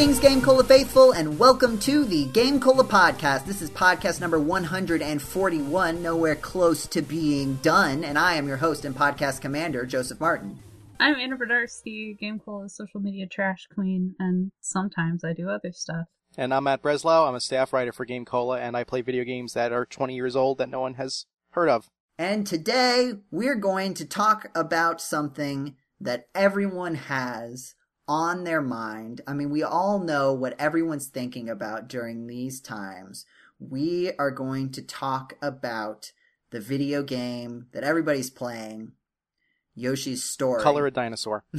Greetings, Game Cola faithful, and welcome to the Game Cola podcast. This is podcast number 141, nowhere close to being done, and I am your host and podcast commander, Joseph Martin. I'm Anna Bryniarski, Game Cola's social media trash queen, and sometimes I do other stuff. And I'm Matt Breslau. I'm a staff writer for Game Cola, and I play video games that are 20 years old that no one has heard of. And today we're going to talk about something that everyone has on their mind. I mean, we all know what everyone's thinking about during these times. We are going to talk about the video game that everybody's playing, Yoshi's Story. Color a dinosaur.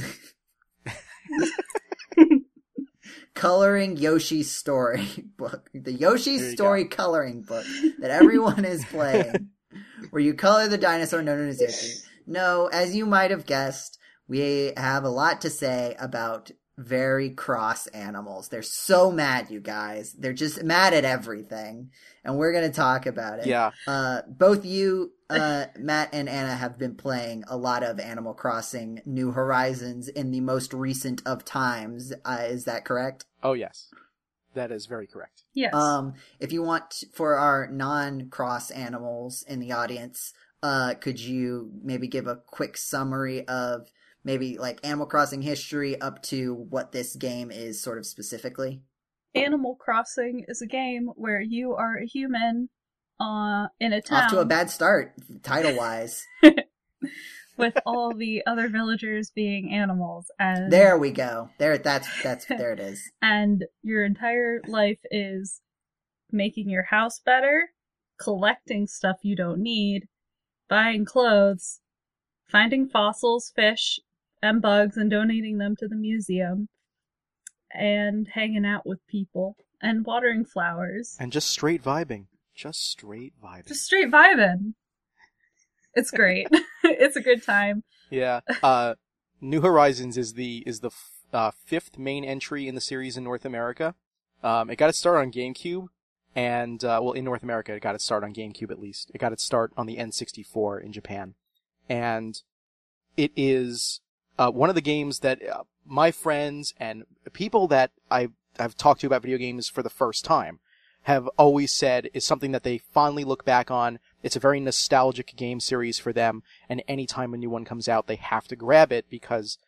Coloring Yoshi's Story book. The Yoshi's Story coloring book that everyone is playing, where you color the dinosaur known as Yoshi. No, as you might have guessed, we have a lot to say about very cross animals. They're so mad, you guys. They're just mad at everything. And we're going to talk about it. Yeah. Uh, both you, uh, Matt and Anna have been playing a lot of Animal Crossing New Horizons in the most recent of times. Uh, is that correct? Oh, yes. That is very correct. Yes. Um, if you want for our non-cross animals in the audience, uh, could you maybe give a quick summary of maybe like Animal Crossing history up to what this game is sort of specifically? Animal Crossing is a game where you are a human uh, in a town Off to a bad start, title-wise. with all the other villagers being animals, and there we go. There, that's that's there it is. and your entire life is making your house better, collecting stuff you don't need, buying clothes, finding fossils, fish, and bugs and donating them to the museum, and hanging out with people and watering flowers. And just straight vibing. Just straight vibing. Just straight vibing. It's great. it's a good time. Yeah. Uh, New Horizons is the is the f- uh, fifth main entry in the series in North America. Um, it got its start on GameCube, and uh, well, in North America, it got its start on GameCube at least. It got its start on the N64 in Japan, and it is uh, one of the games that uh, my friends and people that I I've talked to about video games for the first time have always said is something that they fondly look back on. It's a very nostalgic game series for them, and anytime a new one comes out, they have to grab it because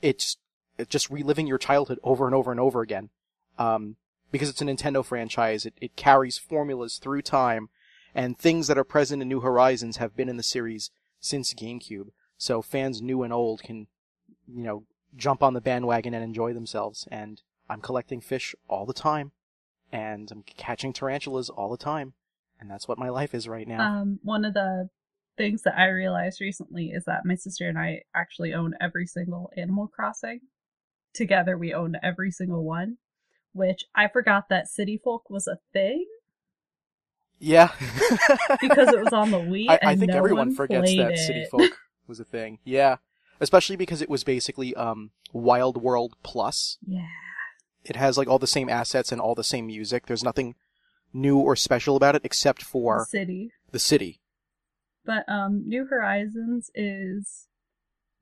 it's, it's just reliving your childhood over and over and over again. Um, because it's a Nintendo franchise, it, it carries formulas through time, and things that are present in New Horizons have been in the series since GameCube. So fans new and old can, you know, jump on the bandwagon and enjoy themselves. And I'm collecting fish all the time and I'm catching tarantulas all the time, and that's what my life is right now. Um, one of the things that I realized recently is that my sister and I actually own every single Animal Crossing. Together, we own every single one, which I forgot that City Folk was a thing yeah, because it was on the Wii. I, and I think everyone forgets that it. City Folk was a thing. Yeah, especially because it was basically um Wild World Plus. Yeah. It has like all the same assets and all the same music. There's nothing new or special about it except for the city. the city. But um New Horizons is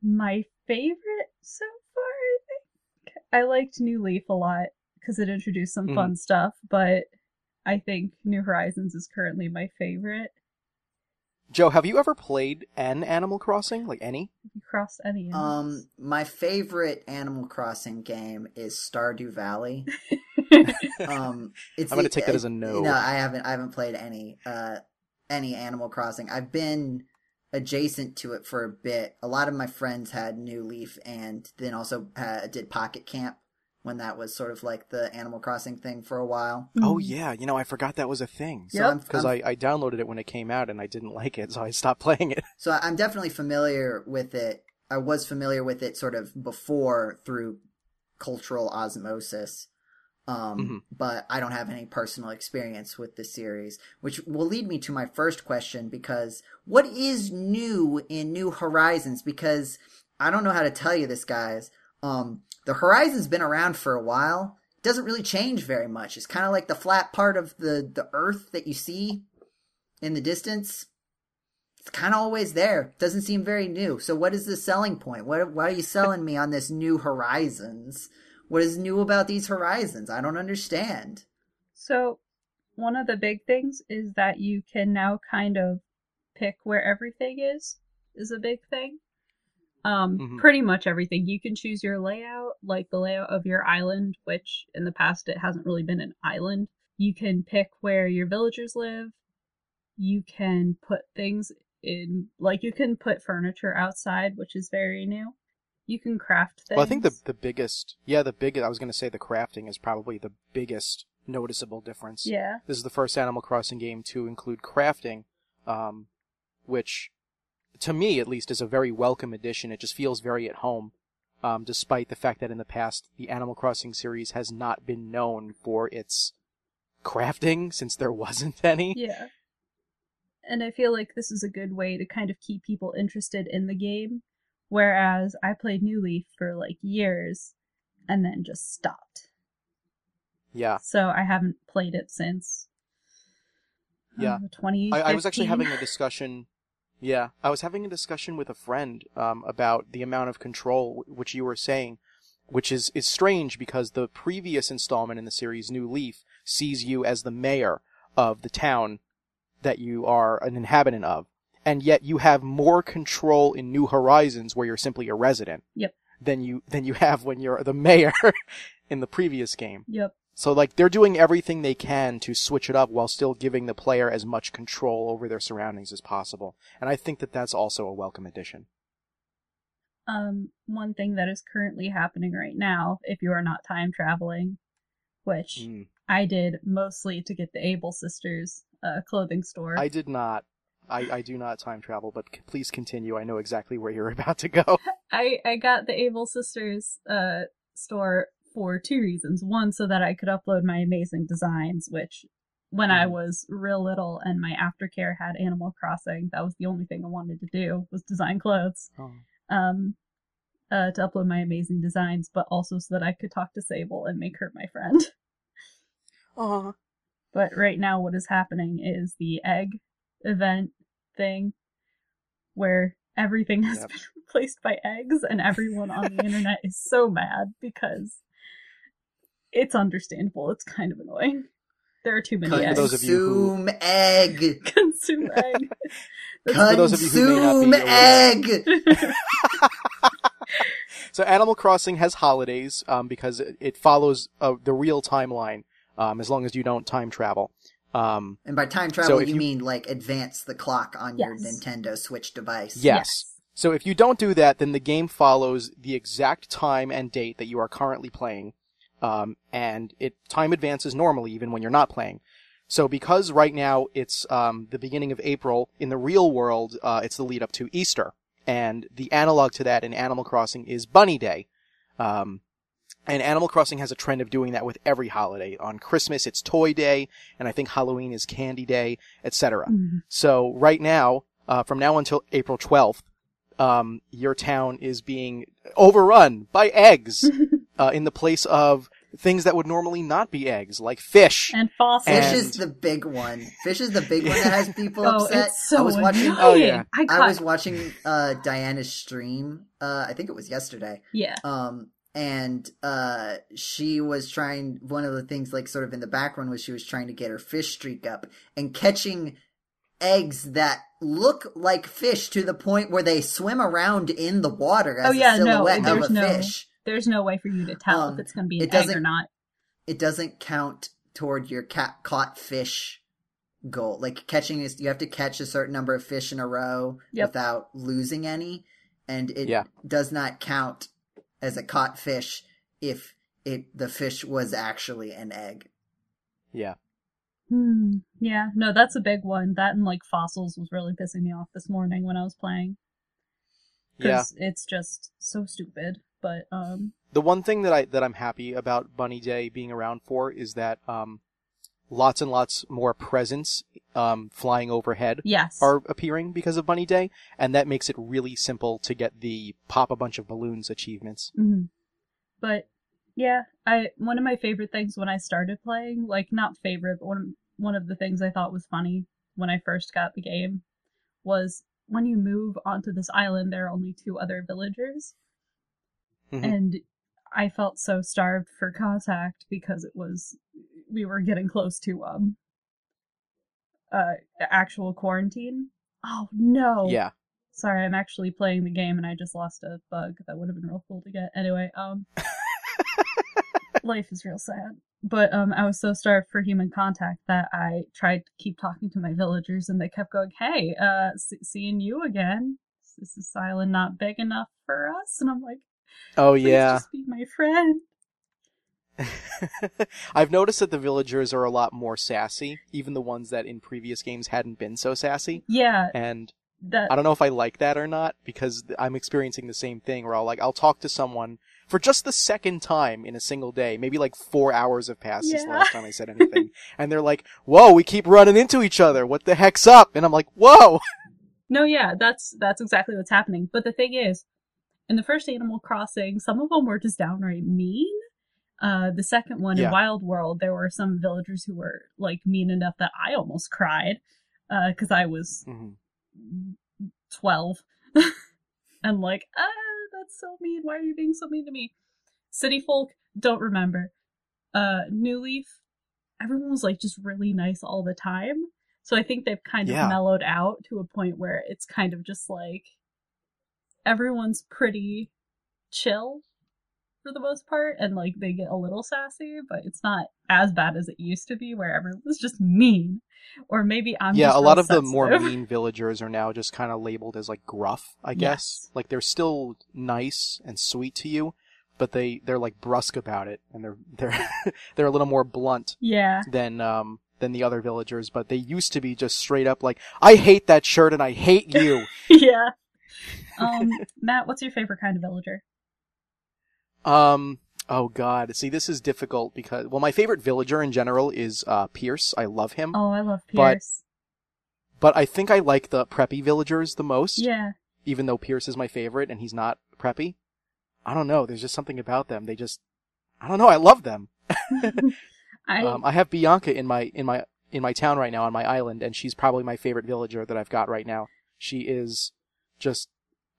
my favorite so far, I think. I liked New Leaf a lot because it introduced some Mhm. fun stuff, but I think New Horizons is currently my favorite. Joe, have you ever played an Animal Crossing? Like any? Have you crossed any animals? Um, my favorite Animal Crossing game is Stardew Valley. Um, it's I'm gonna the- take that as a no. No, I haven't. I haven't played any uh any Animal Crossing. I've been adjacent to it for a bit. A lot of my friends had New Leaf, and then also uh, did Pocket Camp when that was sort of like the Animal Crossing thing for a while. Oh Mhm. yeah, you know I forgot that was a thing. So Yep. Because I'm- I, I downloaded it when it came out and I didn't like it, so I stopped playing it. So I'm definitely familiar with it. I was familiar with it sort of before through cultural osmosis. Um, Mhm. but I don't have any personal experience with the series, which will lead me to my first question because what is new in New Horizons? Because I don't know how to tell you this, guys. Um, the Horizon's been around for a while. It doesn't really change very much. It's kind of like the flat part of the, the earth that you see in the distance it's kind of always there. Doesn't seem very new. So what is the selling point? What why are you selling me on this new horizons What is new about these horizons? I don't understand. So, one of the big things is that you can now kind of pick where everything is, is a big thing. Um, Mhm. pretty much everything. You can choose your layout, like the layout of your island, which in the past it hasn't really been an island. You can pick where your villagers live. You can put things in, like you can put furniture outside, which is very new. You can craft things. Well, I think the the biggest, yeah, the biggest I was going to say the crafting is probably the biggest noticeable difference. yeah, This is the first Animal Crossing game to include crafting, um, which, to me at least, is a very welcome addition. It just feels very at home, um, despite the fact that in the past the Animal Crossing series has not been known for its crafting, since there wasn't any. Yeah. And I feel like this is a good way to kind of keep people interested in the game. Whereas I played New Leaf for like years and then just stopped. Yeah. So I haven't played it since. Yeah. uh, 2015. I, I was actually having a discussion. Yeah, I was having a discussion with a friend um, about the amount of control, which you were saying, which is is strange because the previous installment in the series, New Leaf, sees you as the mayor of the town that you are an inhabitant of, and yet you have more control in New Horizons, where you're simply a resident. Yep. Than you than you have when you're the mayor in the previous game. Yep. So like they're doing everything they can to switch it up while still giving the player as much control over their surroundings as possible. And I think that that's also a welcome addition. Um, one thing that is currently happening right now, if you are not time traveling, which Mm. I did mostly to get the Able Sisters uh, clothing store. I did not. I, I do not time travel, but c- please continue. I know exactly where you're about to go. I I got the Able Sisters uh store for two reasons. One, so that I could upload my amazing designs, which when I Mhm. was real little and my aftercare had Animal Crossing, that was the only thing I wanted to do was design clothes. Um uh to upload my amazing designs, but also so that I could talk to Sable and make her my friend. Aw. But right now what is happening is the egg event thing where everything has Yep. been replaced by eggs and everyone on the internet is so mad because it's understandable. It's kind of annoying. There are too many For eggs. those of you who- Consume egg. Consume egg. For those of you who may not be Consume egg. So Animal Crossing has holidays um, because it, it follows uh, the real timeline um, as long as you don't time travel. Um, And by time travel, if you, you- mean like advance the clock on your Nintendo Switch device. Yes. So if you don't do that, then the game follows the exact time and date that you are currently playing, um, and it time advances normally even when you're not playing. So because right now it's um, the beginning of April, in the real world uh, it's the lead up to Easter, and the analog to that in Animal Crossing is Bunny Day. Um, and Animal Crossing has a trend of doing that with every holiday. On Christmas it's Toy Day, and I think Halloween is Candy Day, etc. Mhm. So right now, uh, from now until April 12th, um, your town is being overrun by eggs uh, in the place of things that would normally not be eggs, like fish. And fossils. Fish And- is the big one. Fish is the big one that has people oh, upset. it's so I was watching. annoying. Oh, yeah. I, got, I was watching uh, Diana's stream. Uh, I think it was yesterday. yeah. Um, and uh, she was trying. One of the things, like sort of in the background, was she was trying to get her fish streak up and catching eggs that look like fish to the point where they swim around in the water as Oh, yeah, a no, silhouette of there's a no- fish. There's no way for you to tell Um, if it's going to be it an egg or doesn't- not. It doesn't count toward your cat caught fish goal. Like catching is, you have to catch a certain number of fish in a row Yep. without losing any, and it Yeah. does not count as a caught fish if it the fish was actually an egg. Yeah. Hmm. Yeah, no, that's a big one. That and like fossils was really pissing me off this morning when I was playing. Yeah. Because it's just so stupid. But um, The one thing that I that I'm happy about Bunny Day being around for is that um, lots and lots more presents um, flying overhead yes, are appearing because of Bunny Day, and that makes it really simple to get the pop a bunch of balloons achievements. hmm But yeah, I one of my favorite things when I started playing, like not favorite, but one of, one of the things I thought was funny when I first got the game was when you move onto this island, there are only two other villagers, Mhm. and I felt so starved for contact because it was we were getting close to um uh actual quarantine. Oh no. Yeah. Sorry, I'm actually playing the game and I just lost a bug that would have been real cool to get. Anyway, um life is real sad. But um I was so starved for human contact that I tried to keep talking to my villagers and they kept going, "Hey, uh seeing you again. Is this island not big enough for us?" And I'm like, Oh yeah. just be my friend." I've noticed that the villagers are a lot more sassy, even the ones that in previous games hadn't been so sassy. Yeah, And that I don't know if I like that or not because I'm experiencing the same thing where I'll like I'll talk to someone for just the second time in a single day. Maybe like four hours have passed since the last time I said anything, and they're like, "Whoa, we keep running into each other. What the heck's up?" And I'm like, "Whoa." No, yeah, that's that's exactly what's happening. But the thing is, in the first Animal Crossing, some of them were just downright mean. Uh, the second one Yeah. in Wild World, there were some villagers who were like mean enough that I almost cried, uh, because I was Mhm. twelve, and like, ah, that's so mean. Why are you being so mean to me? City folk don't remember. Uh, New Leaf, everyone was like just really nice all the time. So I think they've kind Yeah. of mellowed out to a point where it's kind of just like everyone's pretty chill for the most part and like they get a little sassy, but it's not as bad as it used to be where everyone was just mean. Or maybe I'm yeah, a lot of the more mean villagers are now just kind of labeled as like gruff, I guess. Yes. Like they're still nice and sweet to you, but they they're like brusque about it and they're they're they're a little more blunt Yeah. than um than the other villagers, but they used to be just straight up like, I hate that shirt and I hate you. yeah. Um, Matt, what's your favorite kind of villager? Um oh god. See this is difficult because well my favorite villager in general is uh Pierce. I love him. Oh, I love But- Pierce. But I think I like the preppy villagers the most. yeah. even though Pierce is my favorite and he's not preppy. I don't know. There's just something about them. They just, I don't know. I love them. I Um, I have Bianca in my in my in my town right now on my island, and she's probably my favorite villager that I've got right now. She is just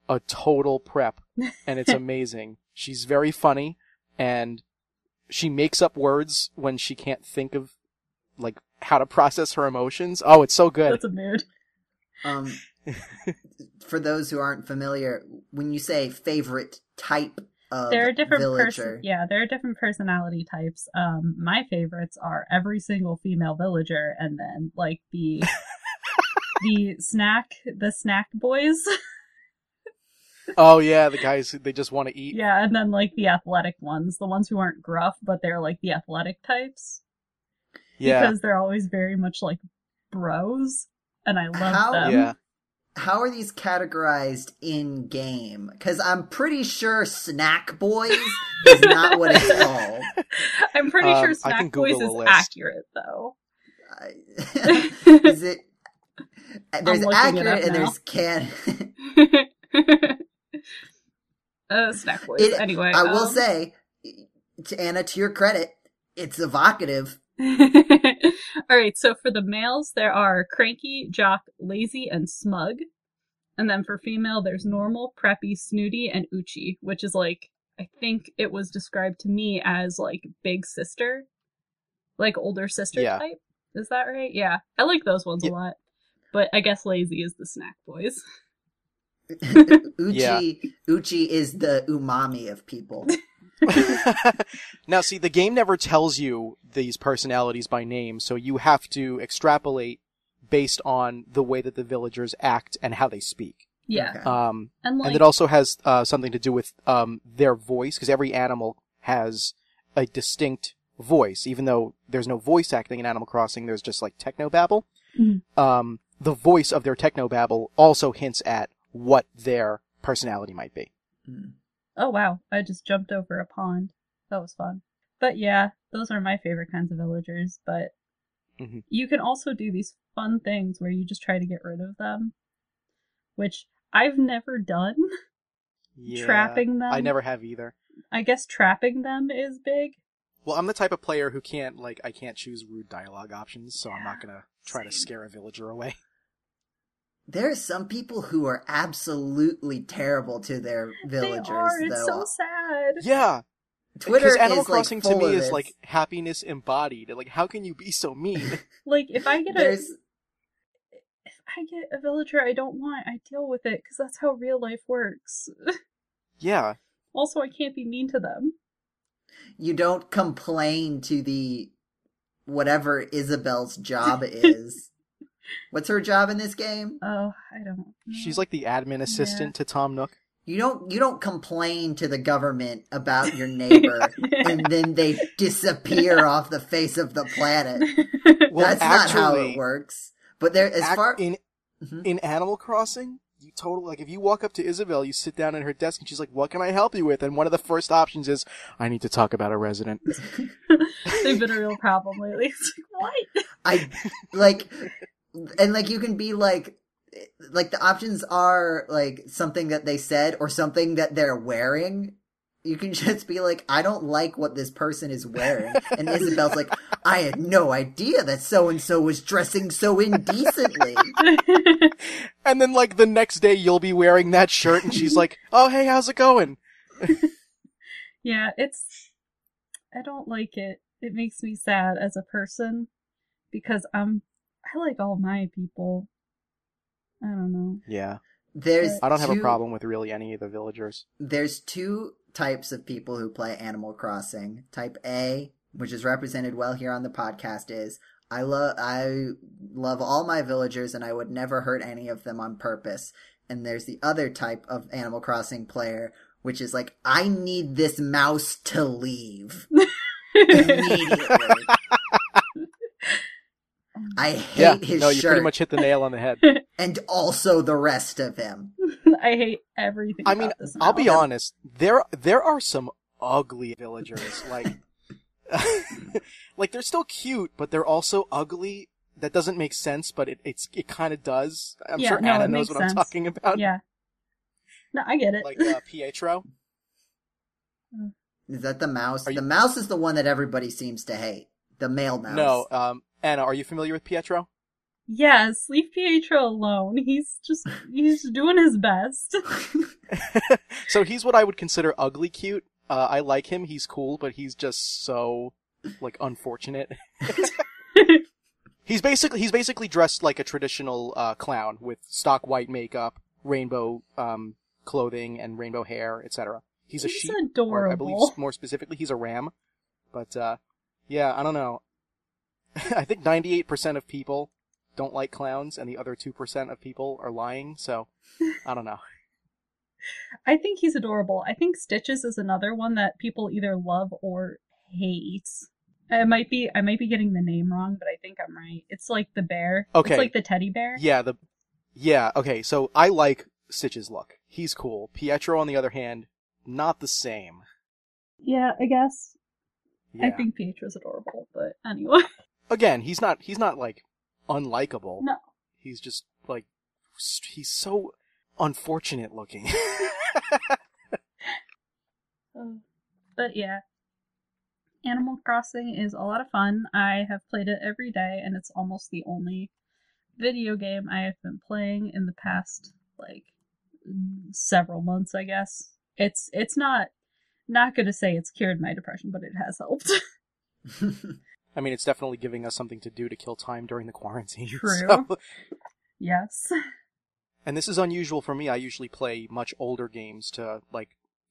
a total prep, and it's amazing. She's very funny, and she makes up words when she can't think of like how to process her emotions. Oh, it's so good. that's a mood. Um, for those who aren't familiar, when you say favorite type of there are different villager, person yeah there are different personality types um my favorites are every single female villager and then like the the snack the snack boys oh yeah, the guys they just want to eat. yeah and then like the athletic ones the ones who aren't gruff but they're like the athletic types Yeah. because they're always very much like bros and i love How- them yeah. how are these categorized in game? Because I'm pretty sure Snack Boys is not what it's called. i'm pretty Um, sure snack boys is list. accurate though is it? There's looking it accurate and now. there's can. Uh snack boys It- anyway I will um, say, to Anna, to your credit, it's evocative. All right, so for the males, there are cranky, jock, lazy, and smug. And then for female, there's normal, preppy, snooty, and uchi, which is like, I think it was described to me as like big sister, like older sister Yeah. type. Is that right? Yeah. I like those ones Yeah. a lot. But I guess lazy is the snack boys. Uchi, Yeah. Uchi is the umami of people. now, see, the game never tells you these personalities by name, so you have to extrapolate based on the way that the villagers act and how they speak. Yeah. Okay. Um, And like, and it also has uh, something to do with um, their voice, because every animal has a distinct voice. Even though there's no voice acting in Animal Crossing, there's just like technobabble. Mhm. Um, the voice of their technobabble also hints at what their personality might be. Hmm. oh wow, I just jumped over a pond. That was fun. But yeah, those are my favorite kinds of villagers. But Mhm. you can also do these fun things where you just try to get rid of them, which I've never done. Yeah, Trapping them. I never have either. I guess trapping them is big. Well, I'm the type of player who can't like I can't choose rude dialogue options, so I'm not gonna try to scare a villager away. There are some people who are absolutely terrible to their villagers, they are. It's though. so sad. Yeah, Twitter Because Animal is Crossing like to me is like happiness embodied. Like, how can you be so mean? Like if I get a if I get a villager I don't want, I deal with it because that's how real life works. yeah, also, I can't be mean to them. you don't complain to the whatever Isabelle's job is. What's her job in this game? Oh, I don't. know. she's like the admin assistant to Tom Nook. You don't you don't complain to the government about your neighbor and then they disappear off the face of the planet. Well, That's not how it works. But there as ac- far in Mhm. in Animal Crossing, you totally like if you walk up to Isabelle, you sit down at her desk, and she's like, "What can I help you with?" And one of the first options is, "I need to talk about a resident." They've been a real problem lately. It's like, what? I like and like you can be like like the options are like something that they said or something that they're wearing. You can just be like, I don't like what this person is wearing. And Isabelle's like, I had no idea that so and so was dressing so indecently. and then like the next day, you'll be wearing that shirt, and she's like, "Oh, hey, how's it going?" yeah, it's. I don't like it. It makes me sad as a person because I'm. I like all my people. I don't know. Yeah, There's I don't have a problem with really any of the villagers. There's two types of people who play Animal Crossing. Type A, which is represented well here on the podcast, is I love I love all my villagers and I would never hurt any of them on purpose. And there's the other type of Animal Crossing player, which is like I need this mouse to leave immediately. I hate Yeah, his no, you pretty much hit the nail on the head. and also the rest of him. I hate everything. I mean, this I'll be honest. There, there are some ugly villagers. Like, like they're still cute, but they're also ugly. That doesn't make sense, but it it's it kind of does. I'm Yeah, sure no, Anna knows makes what I'm talking about. Yeah. No, I get it. Like uh, Pietro. Is that the mouse? You- The mouse is the one that everybody seems to hate. The male mouse. No, um, Anna, are you familiar with Pietro? yes, leave Pietro alone. He's just he's doing his best. so he's what I would consider ugly cute. Uh, I like him. He's cool, but he's just so like unfortunate. he's basically he's basically dressed like a traditional uh, clown with stock white makeup, rainbow um, clothing, and rainbow hair, etc. He's a He's sheep, or I believe more specifically, he's a ram. But uh, yeah, I don't know. I think 98% of people don't like clowns, and the other 2% of people are lying. So I don't know. I think he's adorable. I think Stitches is another one that people either love or hate. It might be I might be getting the name wrong, but I think I'm right. It's like the bear. Okay. It's like the teddy bear. Yeah, the yeah, okay. So I like Stitches' look. He's cool. Pietro, on the other hand, not the same. Yeah, I guess. Yeah. I think Pietro's adorable, but anyway. Again, he's not he's not like unlikable. No. He's just like he's so unfortunate looking. But yeah. Animal Crossing is a lot of fun. I have played it every day and it's almost the only video game I have been playing in the past like several months, I guess. It's it's not not going to say it's cured my depression, but it has helped. I mean, it's definitely giving us something to do to kill time during the quarantine. True. so- yes. and this is unusual for me. I usually play much older games to like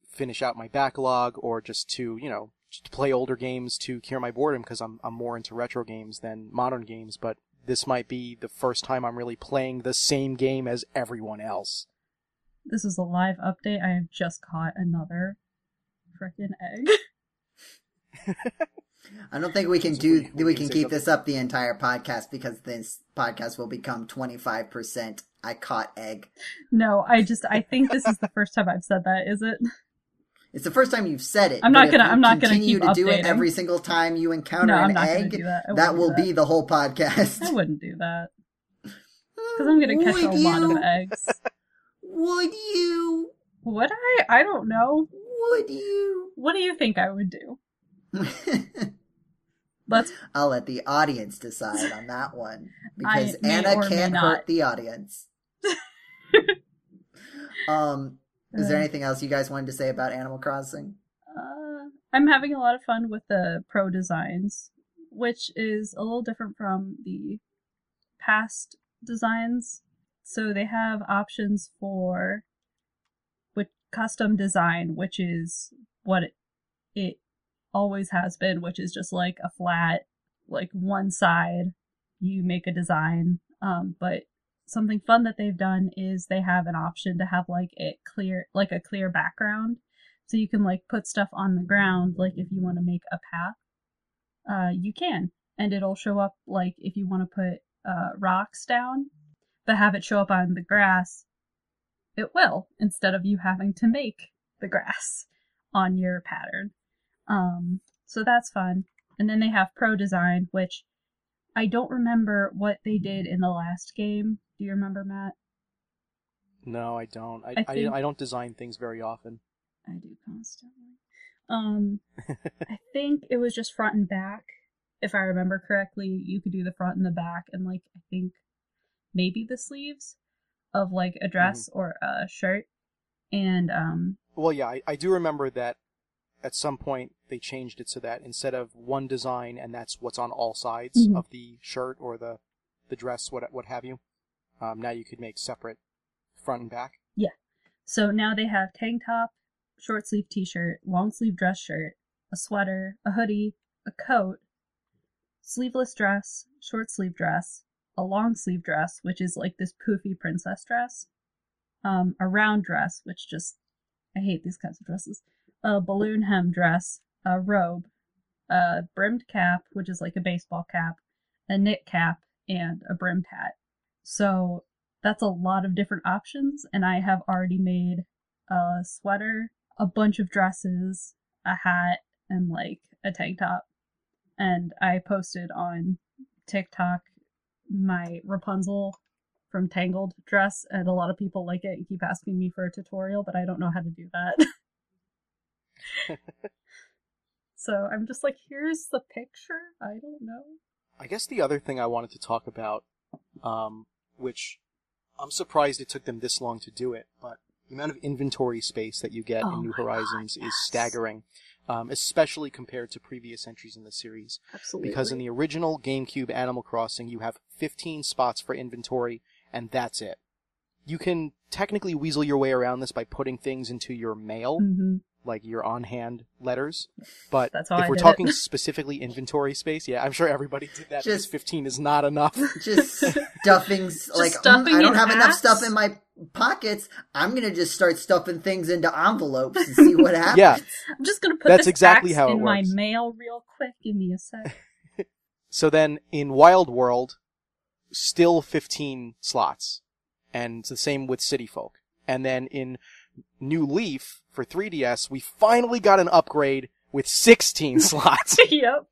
finish out my backlog or just to, you know, just to play older games to cure my boredom because I'm I'm more into retro games than modern games, but this might be the first time I'm really playing the same game as everyone else. This is a live update. I have just caught another freaking egg. I don't think we can do we- we we can can keep this up the entire podcast because this podcast will become twenty five percent. I caught egg. No, I just I think this is the first time I've said that, is it? It's the first time you've said it. I'm not gonna- I'm not gonna continue keep to do it every single time you encounter No, I'm an not gonna egg. do that. That will do be the whole podcast. I wouldn't do that. Because I'm gonna catch a Would lot of eggs. Would you? Would I? I don't know. Would you? What do you think I would do? Let's I'll let the audience decide on that one because may Anna can't hurt the audience. um, is there Uh, anything else you guys wanted to say about Animal Crossing? Uh, I'm having a lot of fun with the pro designs, which is a little different from the past designs. So they have options for with custom design, which is what it, it always has been, which is just like a flat, like one side, you make a design. Um, but something fun that they've done is they have an option to have like it clear, like a clear background. So you can like put stuff on the ground, like if you want to make a path, uh, you can. And it'll show up like if you want to put uh, rocks down, but have it show up on the grass, it will, instead of you having to make the grass on your pattern. Um, so that's fun. And then they have Pro Design, which I don't remember what they did in the last game. Do you remember, Matt? No, I don't. I I think- I don't design things very often. I do constantly. Um, I think it was just front and back. If I remember correctly, you could do the front and the back, and like I think maybe the sleeves of like a dress or a shirt. And um, Well, yeah, I, I do remember that at some point they changed it so that instead of one design and that's what's on all sides Mhm. of the shirt or the the dress, what what have you, um, now you could make separate front and back. Yeah. So now they have tank top, short sleeve t shirt, long sleeve dress shirt, a sweater, a hoodie, a coat, sleeveless dress, short sleeve dress, a long sleeve dress, which is like this poofy princess dress, um, a round dress, which just, I hate these kinds of dresses, a balloon hem dress, a robe, a brimmed cap, which is like a baseball cap, a knit cap, and a brimmed hat. So that's a lot of different options and i have already made a sweater a bunch of dresses a hat and like a tank top and i posted on tiktok my rapunzel from tangled dress and a lot of people like it and keep asking me for a tutorial but i don't know how to do that so i'm just like here's the picture? I don't know. I guess the other thing I wanted to talk about, um, which I'm surprised it took them this long to do it, but the amount of inventory space that you get Oh in New Horizons God, is staggering, um, especially compared to previous entries in the series. absolutely. Because in the original GameCube Animal Crossing, you have 15 spots for inventory, and that's it. You can technically weasel your way around this by putting things into your mail, hmm like your on-hand letters. But That's how if I we're did it. talking specifically inventory space, yeah, I'm sure everybody did that. because Just- 15 is not enough. just stuffings like "Mm, stuffing I don't in have enough hats? stuff in my pockets. I'm gonna just start stuffing things into envelopes and see what happens. Yeah. I'm just gonna put That's this exactly axe how it in my works. mail real quick. Give me a sec. So then in Wild World, still 15 slots. And it's the same with City Folk. And then in New Leaf for 3DS, we finally got an upgrade with 16 slots. yep.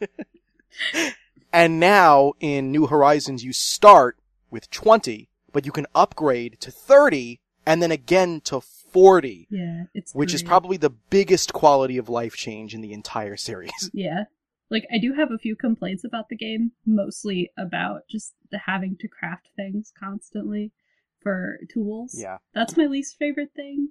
And now in New Horizons, you start with 20, but you can upgrade to 30 and then again to 40, Yeah, it's which is probably the biggest quality of life change in the entire series. yeah. Like I do have a few complaints about the game, mostly about just the having to craft things constantly for tools. Yeah. That's my least favorite thing.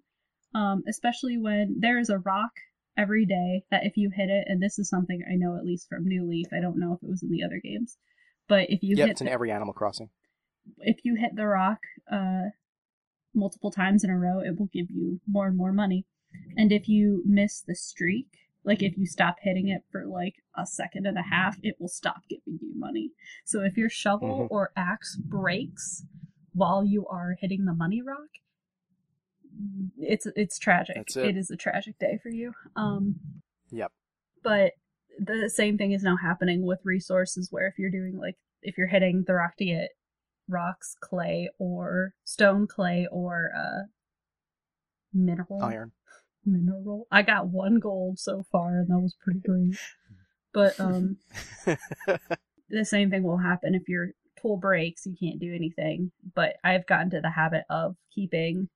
Um, especially when there is a rock every day that if you hit it, and this is something I know at least from New Leaf, I don't know if it was in the other games, but if you Yep, hit it's in the- every Animal Crossing. if you hit the rock uh, multiple times in a row, it will give you more and more money. And if you miss the streak, like if you stop hitting it for like a second and a half, it will stop giving you money. So if your shovel Mhm. or axe breaks while you are hitting the money rock, it's it's tragic. It. it is a tragic day for you. Um, Yep. but the same thing is now happening with resources where if you're doing like if you're hitting the rock to get rocks clay or stone clay or uh mineral Iron. mineral i got one gold so far and that was pretty great but um the same thing will happen if your tool breaks you can't do anything but i've gotten to the habit of keeping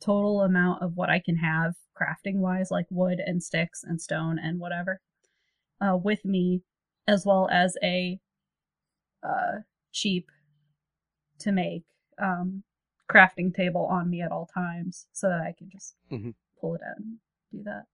total amount of what i can have crafting wise like wood and sticks and stone and whatever uh, with me as well as a uh, cheap to make um, crafting table on me at all times so that i can just Mhm. pull it out and do that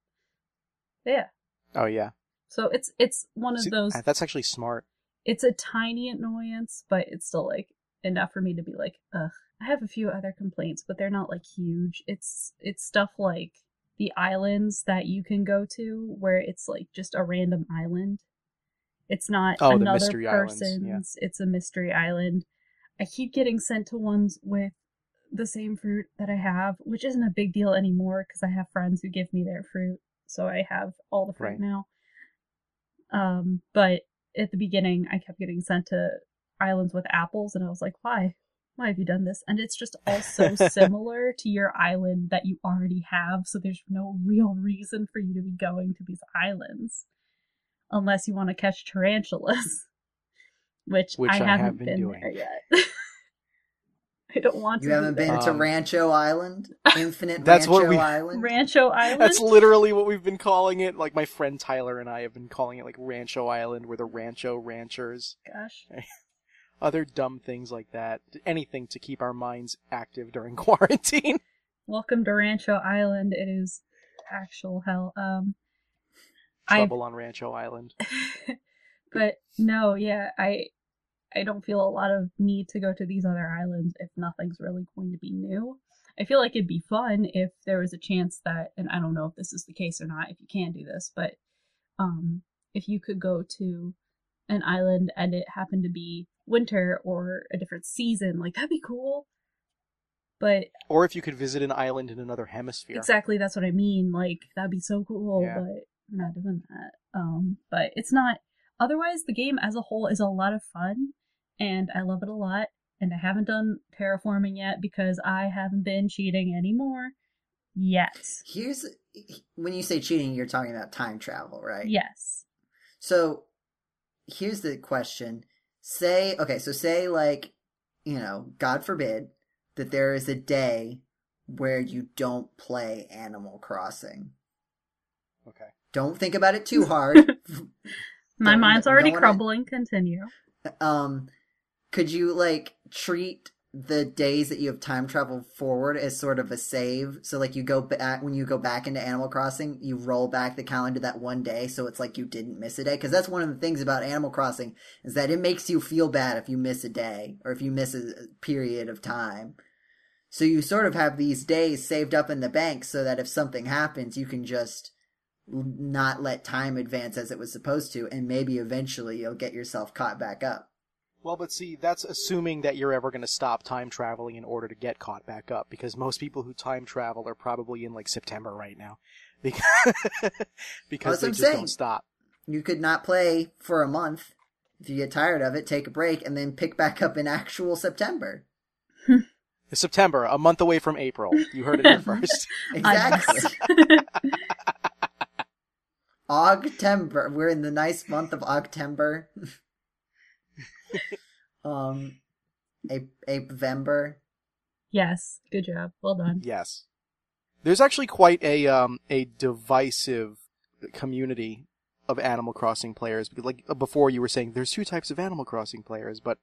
Yeah. Oh yeah. So it's it's one of See, those. That's actually smart. It's a tiny annoyance, but it's still like enough for me to be like, ugh. I have a few other complaints, but they're not like huge. It's it's stuff like the islands that you can go to where it's like just a random island. It's not Oh, the another mystery islands, yeah. person's. It's a mystery island. I keep getting sent to ones with the same fruit that I have, which isn't a big deal anymore because I have friends who give me their fruit, so I have all the fruit Right. now. Um, but at the beginning, I kept getting sent to islands with apples, and I was like, why? Why have you done this? And it's just all so similar to your island that you already have, so there's no real reason for you to be going to these islands unless you want to catch tarantulas, which, Which I I haven't been been, doing. there yet. I don't want You to. haven't been that. to Um, Rancho Island? Infinite That's Rancho what we- Island? Rancho Island. That's literally what we've been calling it. Like my friend Tyler and I have been calling it like Rancho Island. We're the Rancho Ranchers. Gosh. Other dumb things like that. Anything to keep our minds active during quarantine. Welcome to Rancho Island. It is actual hell. Um, I Trouble on Rancho Island. but no, yeah, I I don't feel a lot of need to go to these other islands if nothing's really going to be new. I feel like it'd be fun if there was a chance that, and I don't know if this is the case or not, if you can do this, but um, if you could go to an island and it happened to be winter or a different season, like that'd be cool. But Or if you could visit an island in another hemisphere. Exactly, that's what I mean. Like that'd be so cool, Yeah. but I'm not doing that. Um, but it's not. Otherwise, the game as a whole is a lot of fun, and I love it a lot. And I haven't done terraforming yet because I haven't been cheating anymore. Yet. Here's when you say cheating, you're talking about time travel, right? Yes. So here's the question. Say, okay, so say like, you know, God forbid that there is a day where you don't play Animal Crossing. Okay. Don't think about it too hard. My Don't- mind's already wanna- crumbling. Continue. um, could you like treat the days that you have time travel forward as sort of a save? So like you go back when you go back into Animal Crossing, you roll back the calendar that one day, so it's like you didn't miss a day. Because that's one of the things about Animal Crossing is that it makes you feel bad if you miss a day or if you miss a period of time. So you sort of have these days saved up in the bank so that if something happens, you can just not let time advance as it was supposed to, and maybe eventually you'll get yourself caught back up. Well, but see, that's assuming that you're ever going to stop time traveling in order to get caught back up, because most people who time travel are probably in like September right now, because because they I'm just saying. don't stop. You could not play for a month. If you get tired of it, take a break and then pick back up in actual September. September, a month away from April. You heard it here first. Exactly. Ogtember. We're in the nice month of October. um, a Apevember. yes. Good job. Well done. yes, there's actually quite a um a divisive community of Animal Crossing players because, like before, you were saying there's two types of Animal Crossing players, but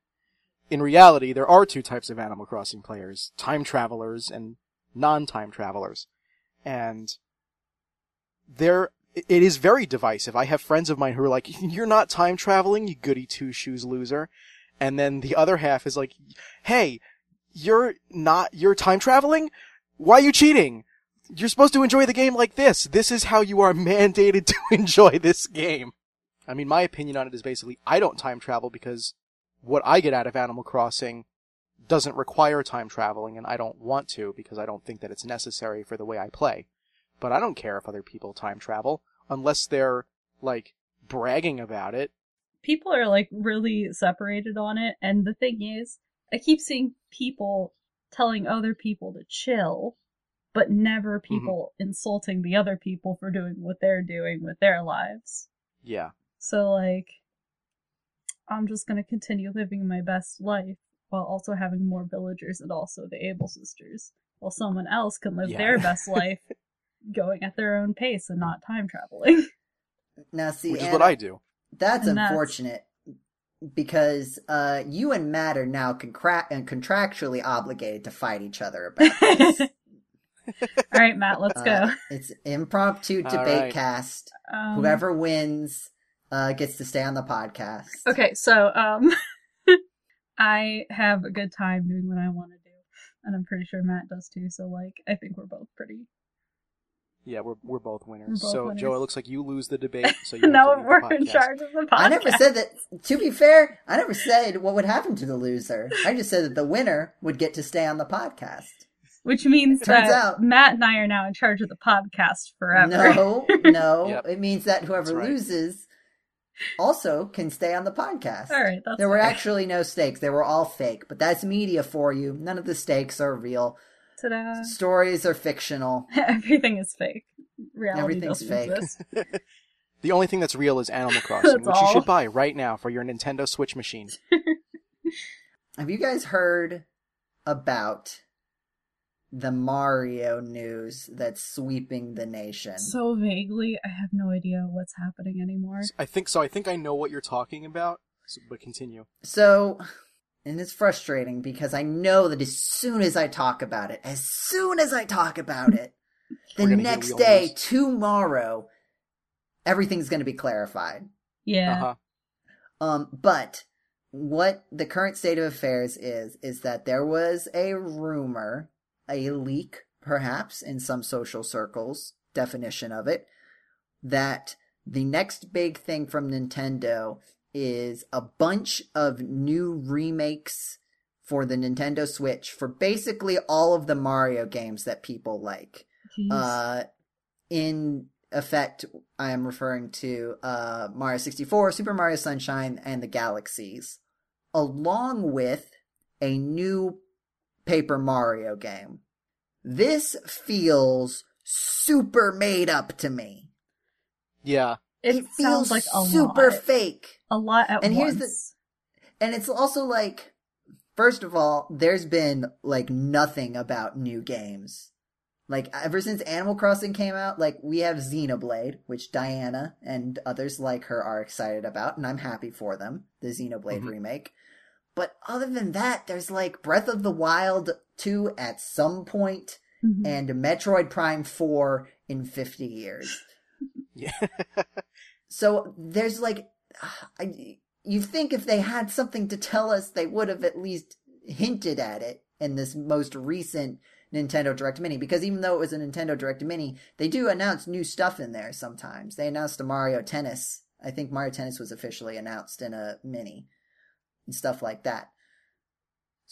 in reality, there are two types of Animal Crossing players: time travelers and non-time travelers, and there it is very divisive. I have friends of mine who are like, "You're not time traveling, you goody two shoes loser," and then the other half is like, "Hey, you're not you're time traveling? Why are you cheating? You're supposed to enjoy the game like this. This is how you are mandated to enjoy this game." I mean, my opinion on it is basically I don't time travel because what I get out of Animal Crossing doesn't require time traveling and I don't want to because I don't think that it's necessary for the way I play. But I don't care if other people time travel unless they're like bragging about it. people are like really separated on it and the thing is i keep seeing people telling other people to chill but never mm-hmm. people insulting the other people for doing what they're doing with their lives Yeah. so like i'm just going to continue living my best life while also having more villagers and also the able sisters while someone else can live Yeah. their best life going at their own pace and not time traveling Now, see, Which is Anna, what I do. That's And that's- unfortunate because uh, you and Matt are now concra- uh, contractually obligated to fight each other about this. All right, Matt, let's Uh, go. it's impromptu debate right. cast. Um, Whoever wins uh, gets to stay on the podcast. Okay, so um, I have a good time doing what I want to do, and I'm pretty sure Matt does too. So like, I think we're both pretty. Yeah, we're we're both winners. We're both so winners. Joe, it looks like you lose the debate. So you now have to the we're in charge of the podcast. I never said that. To be fair, I never said what would happen to the loser. I just said that the winner would get to stay on the podcast. Which means Turns that out- Matt and I are now in charge of the podcast forever. No, no. Yep. It means that whoever right. loses also can stay on the podcast. All right, that's There were fair. actually no stakes. They were all fake, but that's media for you. None of the stakes are real. Ta-da. Stories are fictional. Everything is fake. Reality Everything's fake. The only thing that's real is Animal Crossing, That's which you should buy right now for your Nintendo Switch machine. Have you guys heard about the Mario news that's sweeping the nation? So vaguely, I have no idea what's happening anymore. I think so. I think I know what you're talking about. So, but continue. So, and it's frustrating because I know that as soon as I talk about it, as soon as I talk about it, the We're gonna hear next day, news. tomorrow, everything's going to be clarified. Yeah. Uh-huh. Um, but what the current state of affairs is, is that there was a rumor, a leak, perhaps in some social circles, definition of it, that the next big thing from Nintendo is a bunch of new remakes for the Nintendo Switch for basically all of the Mario games that people like. Uh, in effect, I am referring to uh, Mario 64, Super Mario Sunshine, and the Galaxies, along with a new Paper Mario game. This feels super made up to me. Yeah. It, feels sounds like a super lot. fake. a lot at And once. here's the- And it's also like, first of all, there's been like nothing about new games. Like ever since Animal Crossing came out, like we have Xenoblade, which Diana and others like her are excited about, and I'm happy for them, the Xenoblade Mhm. remake. But other than that, there's like Breath of the Wild 2 at some point Mhm. and Metroid Prime 4 in 50 years. Yeah. So there's like, I, you think if they had something to tell us, they would have at least hinted at it in this most recent Nintendo Direct Mini. Because even though it was a Nintendo Direct Mini, they do announce new stuff in there sometimes. They announced a Mario Tennis. I think Mario Tennis was officially announced in a mini and stuff like that.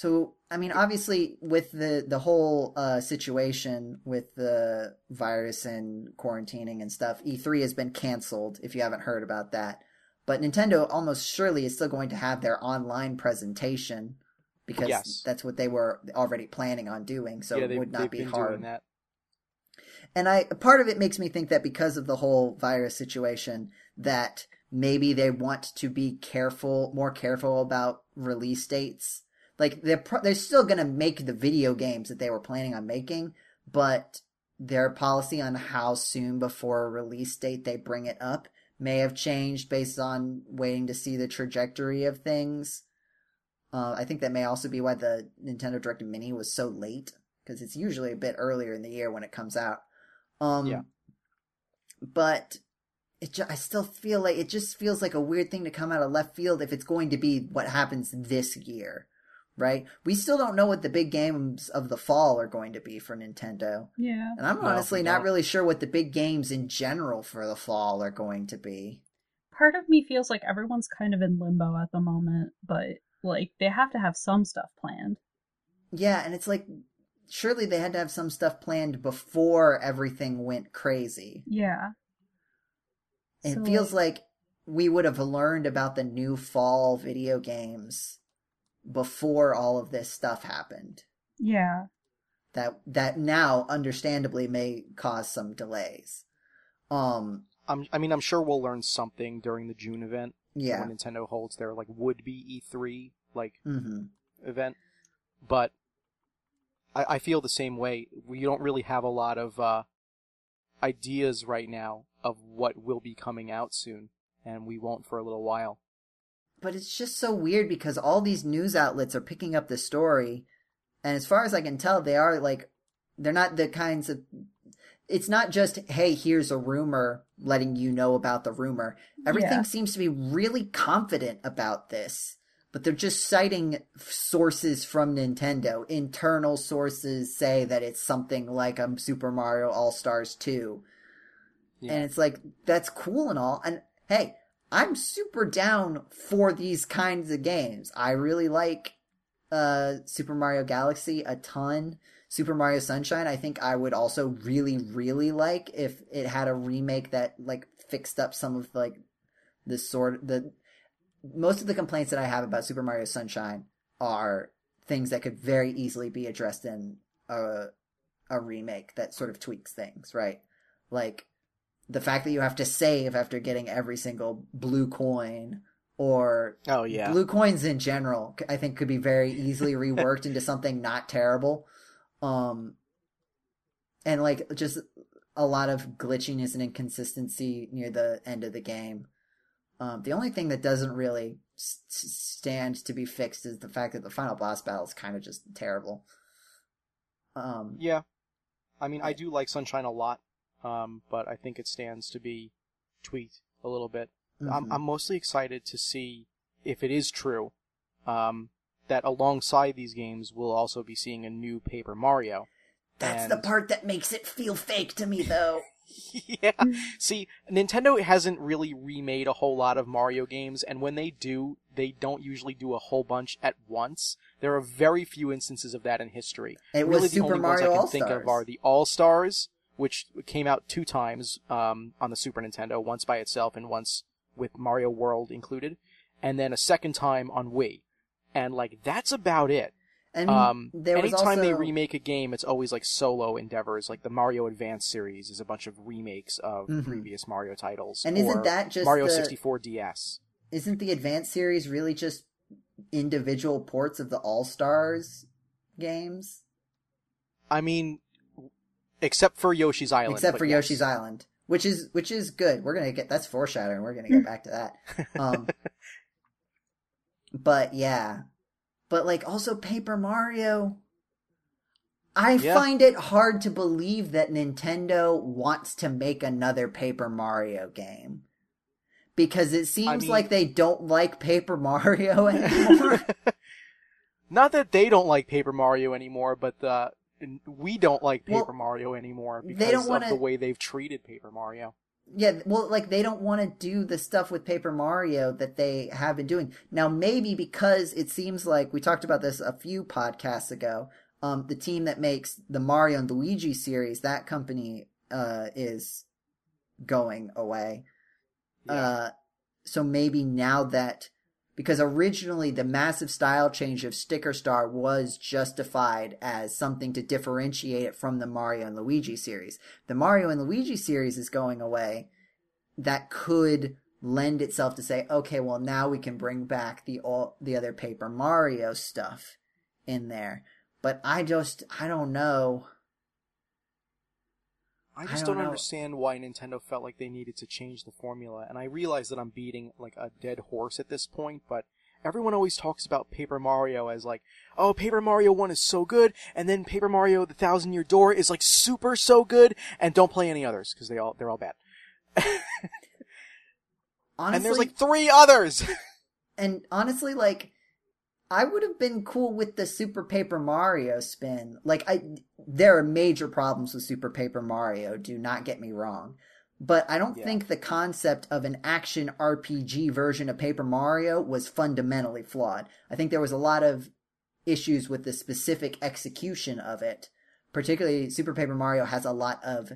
So, I mean, obviously, with the the whole uh, situation with the virus and quarantining and stuff, E3 has been canceled. If you haven't heard about that, but Nintendo almost surely is still going to have their online presentation because Yes. that's what they were already planning on doing. So yeah, it would not be hard. And I part of it makes me think that because of the whole virus situation, that maybe they want to be careful, more careful about release dates. Like they're pro- they're still gonna make the video games that they were planning on making, but their policy on how soon before a release date they bring it up may have changed based on waiting to see the trajectory of things. Uh, I think that may also be why the Nintendo Direct Mini was so late because it's usually a bit earlier in the year when it comes out. Um, Yeah. But it, ju- I still feel like it just feels like a weird thing to come out of left field if it's going to be what happens this year, right? We still don't know what the big games of the fall are going to be for Nintendo, yeah. and I'm No, honestly we not don't. really sure what the big games in general for the fall are going to be. Part of me feels like everyone's kind of in limbo at the moment, but like they have to have some stuff planned. Yeah, and it's like surely they had to have some stuff planned before everything went crazy. Yeah. It So, feels like we would have learned about the new fall video games before all of this stuff happened. Yeah. That that now understandably may cause some delays. Um I'm, I mean, I'm sure we'll learn something during the June event yeah. when Nintendo holds their like would-be E3 like Mhm. event, but I, I feel the same way. We don't really have a lot of uh, ideas right now of what will be coming out soon, and we won't for a little while. But it's just so weird because all these news outlets are picking up the story. And as far as I can tell they are like they're not the kinds of it's not just hey here's a rumor letting you know about the rumor. Everything Yeah. seems to be really confident about this but they're just citing sources from nintendo. Internal sources say that it's something like a super mario all stars 2 Yeah. and it's like that's cool and all. And hey i'm super down for these kinds of games. I really like uh super mario galaxy a ton. Super mario sunshine i think i would also really really like if it had a remake that like fixed up some of like the sort the most of the complaints that i have about super mario sunshine are things that could very easily be addressed in a a remake that sort of tweaks things right? Like the fact that you have to save after getting every single blue coin or oh yeah. blue coins in general i think could be very easily reworked into something not terrible um and like just a lot of glitchiness and inconsistency near the end of the game um the only thing that doesn't really s- stand to be fixed is the fact that the final boss battle is kind of just terrible um Yeah. I mean, I do like Sunshine a lot, um, but I think it stands to be tweaked a little bit. I'm, mhm. I'm mostly excited to see if it is true um, that alongside these games, we'll also be seeing a new Paper Mario. that's the part that makes it feel fake to me though yeah. See, Nintendo hasn't really remade a whole lot of Mario games, and when they do, they don't usually do a whole bunch at once. There are very few instances of that in history. it really, was the super only mario ones I can all think of are the All Stars, which came out two times um, on the Super Nintendo, once by itself and once with Mario World included, and then a second time on Wii. And like that's about it. and Um, there was anytime they remake a game, it's always like solo endeavors. Like the Mario Advance series is a bunch of remakes of Mhm. previous Mario titles. And isn't that just Mario the- 64 DS? isn't the Advance series really just individual ports of the All Stars games? I mean, except for Yoshi's Island. Except for yes. Yoshi's Island, which is which is good. We're gonna get that's foreshadowing. We're gonna get back to that. Um, but yeah, but like also Paper Mario. I Yeah. find it hard to believe that Nintendo wants to make another Paper Mario game. Because it seems mean- like they don't like Paper Mario anymore. Not that they don't like Paper Mario anymore, but the we don't like Well, Paper Mario anymore they because don't of wanna- the way they've treated Paper Mario. Yeah, well, like they don't want to do the stuff with Paper Mario that they have been doing. Now, maybe because it seems like we talked about this a few podcasts ago. Um, the team that makes the Mario and Luigi series, that company, uh, is going away. Yeah. Uh, so maybe now that because originally the massive style change of Sticker Star was justified as something to differentiate it from the Mario and Luigi series. The Mario and Luigi series is going away. That could lend itself to say, okay, well now we can bring back the all the other Paper Mario stuff in there. But I just I don't know. I I just don't don't, understand why Nintendo felt like they needed to change the formula, and I realize that I'm beating like a dead horse at this point, but everyone always talks about Paper Mario as like, oh, Paper Mario 1 is so good, and then Paper Mario The Thousand Year Door is like super so good, and don't play any others, because they all, they're all bad. Honestly, and there's like three others! and honestly, like, I would have been cool with the Super Paper Mario spin. Like, I there are major problems with Super Paper Mario. Do not get me wrong, but I don't Yeah. think the concept of an action RPG version of Paper Mario was fundamentally flawed. I think there was a lot of issues with the specific execution of it. Particularly, Super Paper Mario has a lot of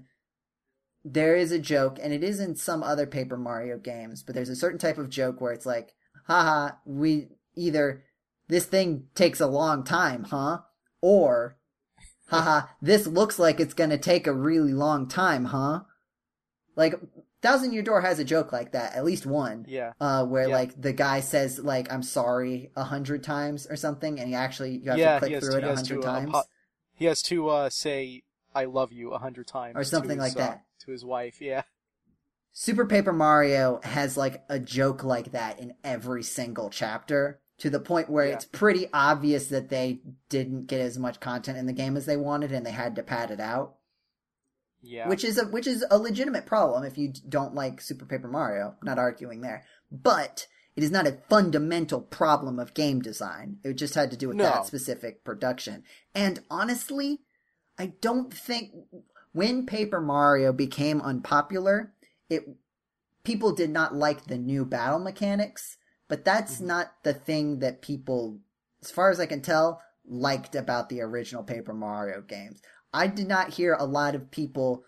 there is a joke, and it is in some other Paper Mario games, but there's a certain type of joke where it's like, haha, we either this thing takes a long time, huh? Or, haha, this looks like it's gonna take a really long time, huh? Like, Thousand Year Door has a joke like that, at least one. yeah. Uh, where Yeah. like the guy says like I'm sorry a hundred times or something, and he actually you have yeah, to click through to, it a hundred uh, times. apo- he has to, uh, say, I love you a hundred times. Or something his, like uh, that. to his wife, yeah. Super Paper Mario has like a joke like that in every single chapter. To the point where Yeah. it's pretty obvious that they didn't get as much content in the game as they wanted and they had to pad it out. Yeah. Which is a which is a legitimate problem if you don't like Super Paper Mario. Not arguing there, but it is not a fundamental problem of game design. It just had to do with No. that specific production. And honestly, I don't think when Paper Mario became unpopular, it people did not like the new battle mechanics, but that's Mhm. not the thing that people as far as I can tell liked about the original Paper Mario games. I did not hear a lot of people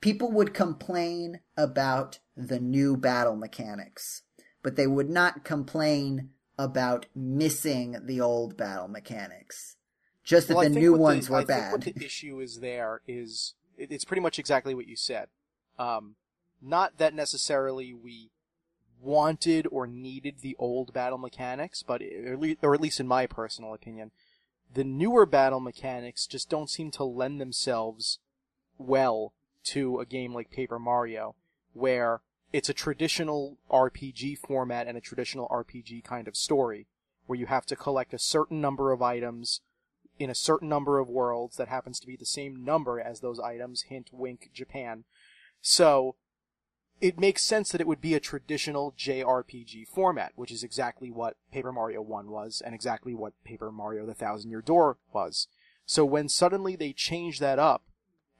people would complain about the new battle mechanics, but they would not complain about missing the old battle mechanics. Just that Well, I the new ones the, were I bad. Think what the issue is there is it, it's pretty much exactly what you said. Um, not that necessarily we wanted or needed the old battle mechanics, but or at least in my personal opinion, the newer battle mechanics just don't seem to lend themselves well to a game like Paper Mario, where it's a traditional RPG format and a traditional RPG kind of story, where you have to collect a certain number of items in a certain number of worlds that happens to be the same number as those items, hint, wink, Japan. So, it makes sense that it would be a traditional JRPG format, which is exactly what Paper Mario 1 was, and exactly what Paper Mario The Thousand Year Door was. So when suddenly they change that up,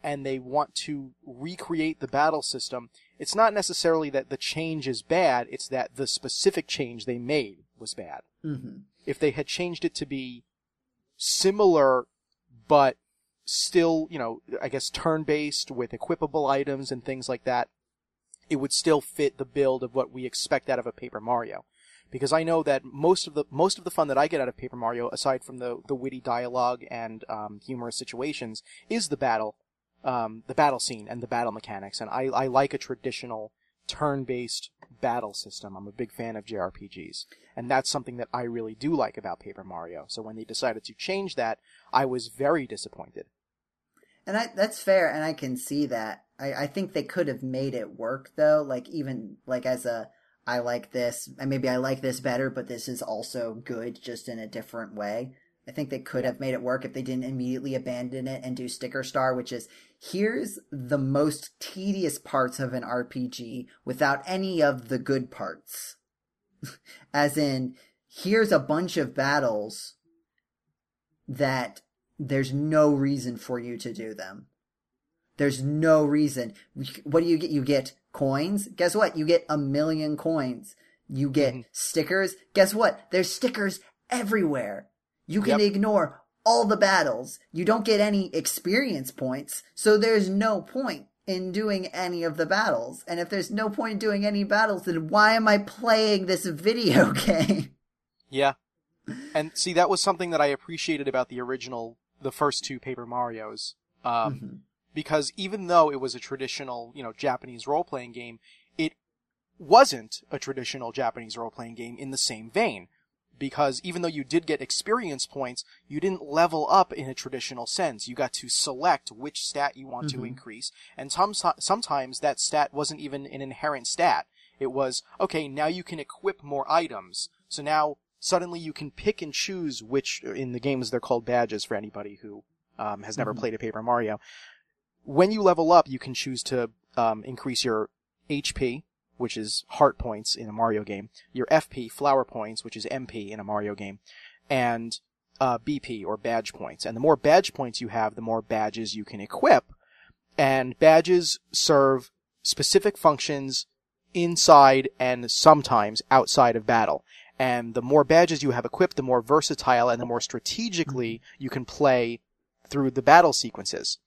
and they want to recreate the battle system, it's not necessarily that the change is bad, it's that the specific change they made was bad hmm if they had changed it to be similar, but still, you know, I guess turn-based with equipable items and things like that, it would still fit the build of what we expect out of a Paper Mario. Because I know that most of the most of the fun that I get out of Paper Mario, aside from the the witty dialogue and um, humorous situations, is the battle, um, the battle scene and the battle mechanics. And I I like a traditional turn-based battle system. I'm a big fan of JRPGs. And that's something that I really do like about Paper Mario. So when they decided to change that, I was very disappointed. And I, that's fair, and I can see that. I, I think they could have made it work though, like even like as a I like this, and maybe I like this better, but this is also good, just in a different way. I think they could have made it work if they didn't immediately abandon it and do Sticker Star, which is here's the most tedious parts of an RPG without any of the good parts. As in, here's a bunch of battles that there's no reason for you to do them. There's no reason. What do you get? You get coins. Guess what? You get a million coins. You get Mhm. stickers. Guess what? There's stickers everywhere. You can Yep. ignore all the battles. You don't get any experience points, so there's no point in doing any of the battles. And if there's no point in doing any battles, then why am I playing this video game? Yeah. And see, that was something that I appreciated about the original, the first two Paper Marios. Um, Mhm. Because even though it was a traditional, you know, Japanese role-playing game, it wasn't a traditional Japanese role-playing game in the same vein. Because even though you did get experience points, you didn't level up in a traditional sense. You got to select which stat you want to Mhm. increase, and some, sometimes that stat wasn't even an inherent stat. It was, okay, now you can equip more items. So now, suddenly you can pick and choose which, in the games they're called badges for anybody who um, has never Mhm. played a Paper Mario when you level up, you can choose to um, increase your HP, which is heart points in a Mario game, your FP, flower points, which is MP in a Mario game, and uh, BP or badge points. And the more badge points you have, the more badges you can equip. And badges serve specific functions inside and sometimes outside of battle. And the more badges you have equipped, the more versatile and the more strategically you can play through the battle sequences.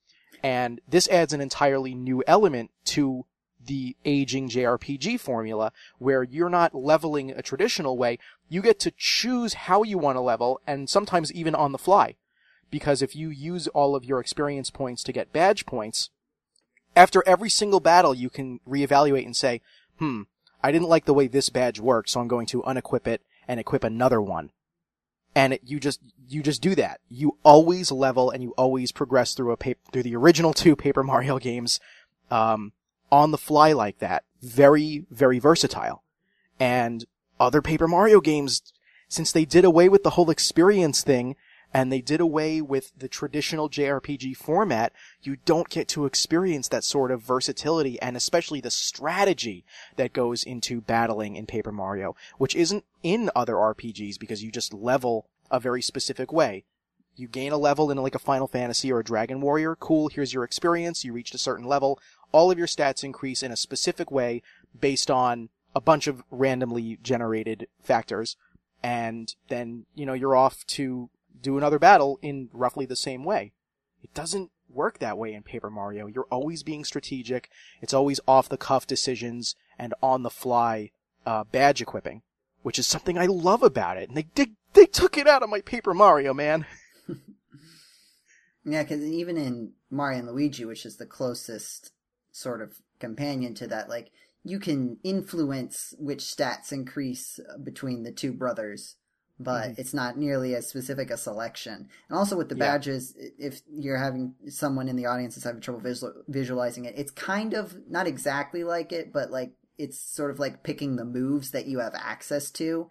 And this adds an entirely new element to the aging JRPG formula where you're not leveling a traditional way. You get to choose how you want to level and sometimes even on the fly. Because if you use all of your experience points to get badge points, after every single battle you can reevaluate and say, hmm, I didn't like the way this badge worked, so I'm going to unequip it and equip another one and it, you just you just do that. You always level and you always progress through a pa- through the original two Paper Mario games um, on the fly like that. Very very versatile. And other Paper Mario games since they did away with the whole experience thing and they did away with the traditional JRPG format, you don't get to experience that sort of versatility and especially the strategy that goes into battling in Paper Mario, which isn't in other RPGs because you just level a very specific way. You gain a level in like a Final Fantasy or a Dragon Warrior. Cool, here's your experience. You reached a certain level. All of your stats increase in a specific way based on a bunch of randomly generated factors. And then, you know, you're off to do another battle in roughly the same way. It doesn't work that way in Paper Mario. You're always being strategic. It's always off the cuff decisions and on the fly uh, badge equipping, which is something I love about it. And they did, they took it out of my Paper Mario, man. Yeah, because even in Mario and Luigi, which is the closest sort of companion to that, like you can influence which stats increase between the two brothers, but Mm-hmm. it's not nearly as specific a selection. And also with the Yeah. badges, if you're having someone in the audience that's having trouble visual- visualizing it, it's kind of not exactly like it, but like it's sort of like picking the moves that you have access to.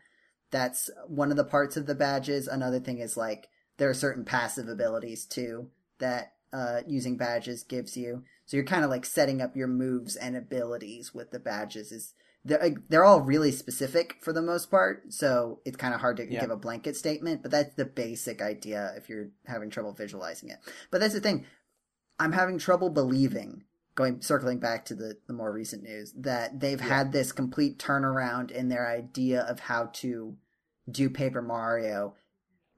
That's one of the parts of the badges. Another thing is like there are certain passive abilities too that uh, using badges gives you. So you're kind of like setting up your moves and abilities with the badges. Is they're they're all really specific for the most part, so it's kind of hard to Yeah. give a blanket statement. But that's the basic idea if you're having trouble visualizing it. But that's the thing. I'm having trouble believing. Going circling back to the, the more recent news that they've had this complete turnaround in their idea of how to do Paper Mario,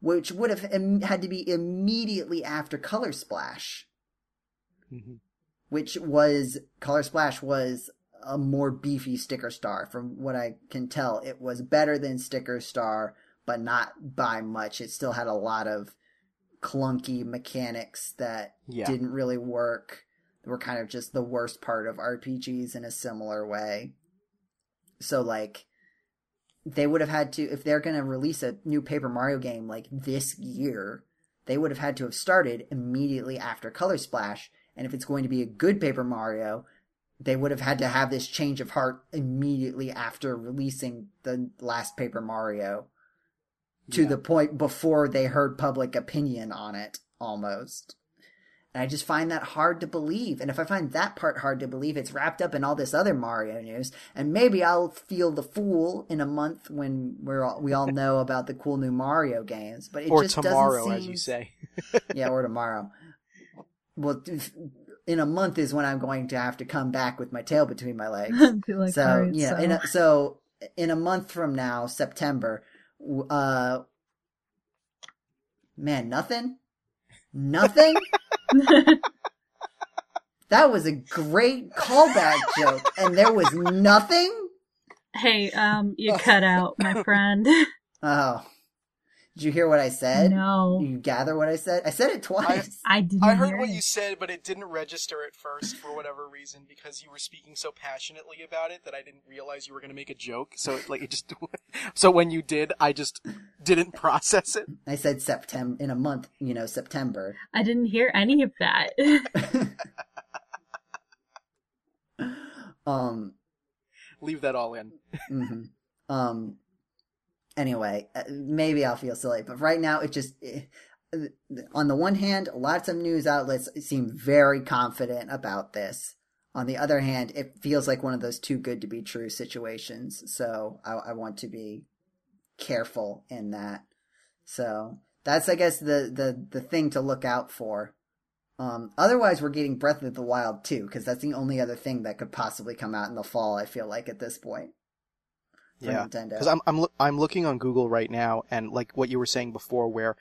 which would have im- had to be immediately after Color Splash, hmm which was Color Splash was a more beefy Sticker Star. From what I can tell, it was better than Sticker Star, but not by much. It still had a lot of clunky mechanics that Yeah. didn't really work. They were kind of just the worst part of RPGs in a similar way. So like they would have had to if they're going to release a new Paper Mario game like this year, they would have had to have started immediately after Color Splash, and if it's going to be a good Paper Mario, they would have had to have this change of heart immediately after releasing the last Paper Mario to Yeah. the point before they heard public opinion on it almost. And I just find that hard to believe. And if I find that part hard to believe, it's wrapped up in all this other Mario news. And maybe I'll feel the fool in a month when we're all, we all know about the cool new Mario games. But it Or just tomorrow, doesn't seem... as you say. yeah, or tomorrow. Well, in a month is when I'm going to have to come back with my tail between my legs. Like, so "Alright, yeah, so- in a, so in a month from now, September, uh, man, nothing, nothing. that was a great callback joke, and there was nothing. hey, um, you cut out, my friend. Oh, did you hear what I said? no, You gather what I said? I said it twice. I didn't. I heard hear what it. you said, but it didn't register at first for whatever reason because you were speaking so passionately about it that I didn't realize you were going to make a joke. So it, like it just so when you did, I just didn't process it. I said September in a month. You know, September. I didn't hear any of that. Um. Leave that all in. hmm Um. Anyway, uh, maybe I'll feel silly, but right now it just. eh, on the one hand, lots of news outlets seem very confident about this. On the other hand, it feels like one of those too good to be true situations. So I, I want to be careful in that. So that's, I guess, the the the thing to look out for. Um, otherwise, we're getting Breath of the Wild too, because that's the only other thing that could possibly come out in the fall. I feel like at this point. Yeah, Nintendo. because I'm I'm loo- I'm looking on Google right now, and like what you were saying before, where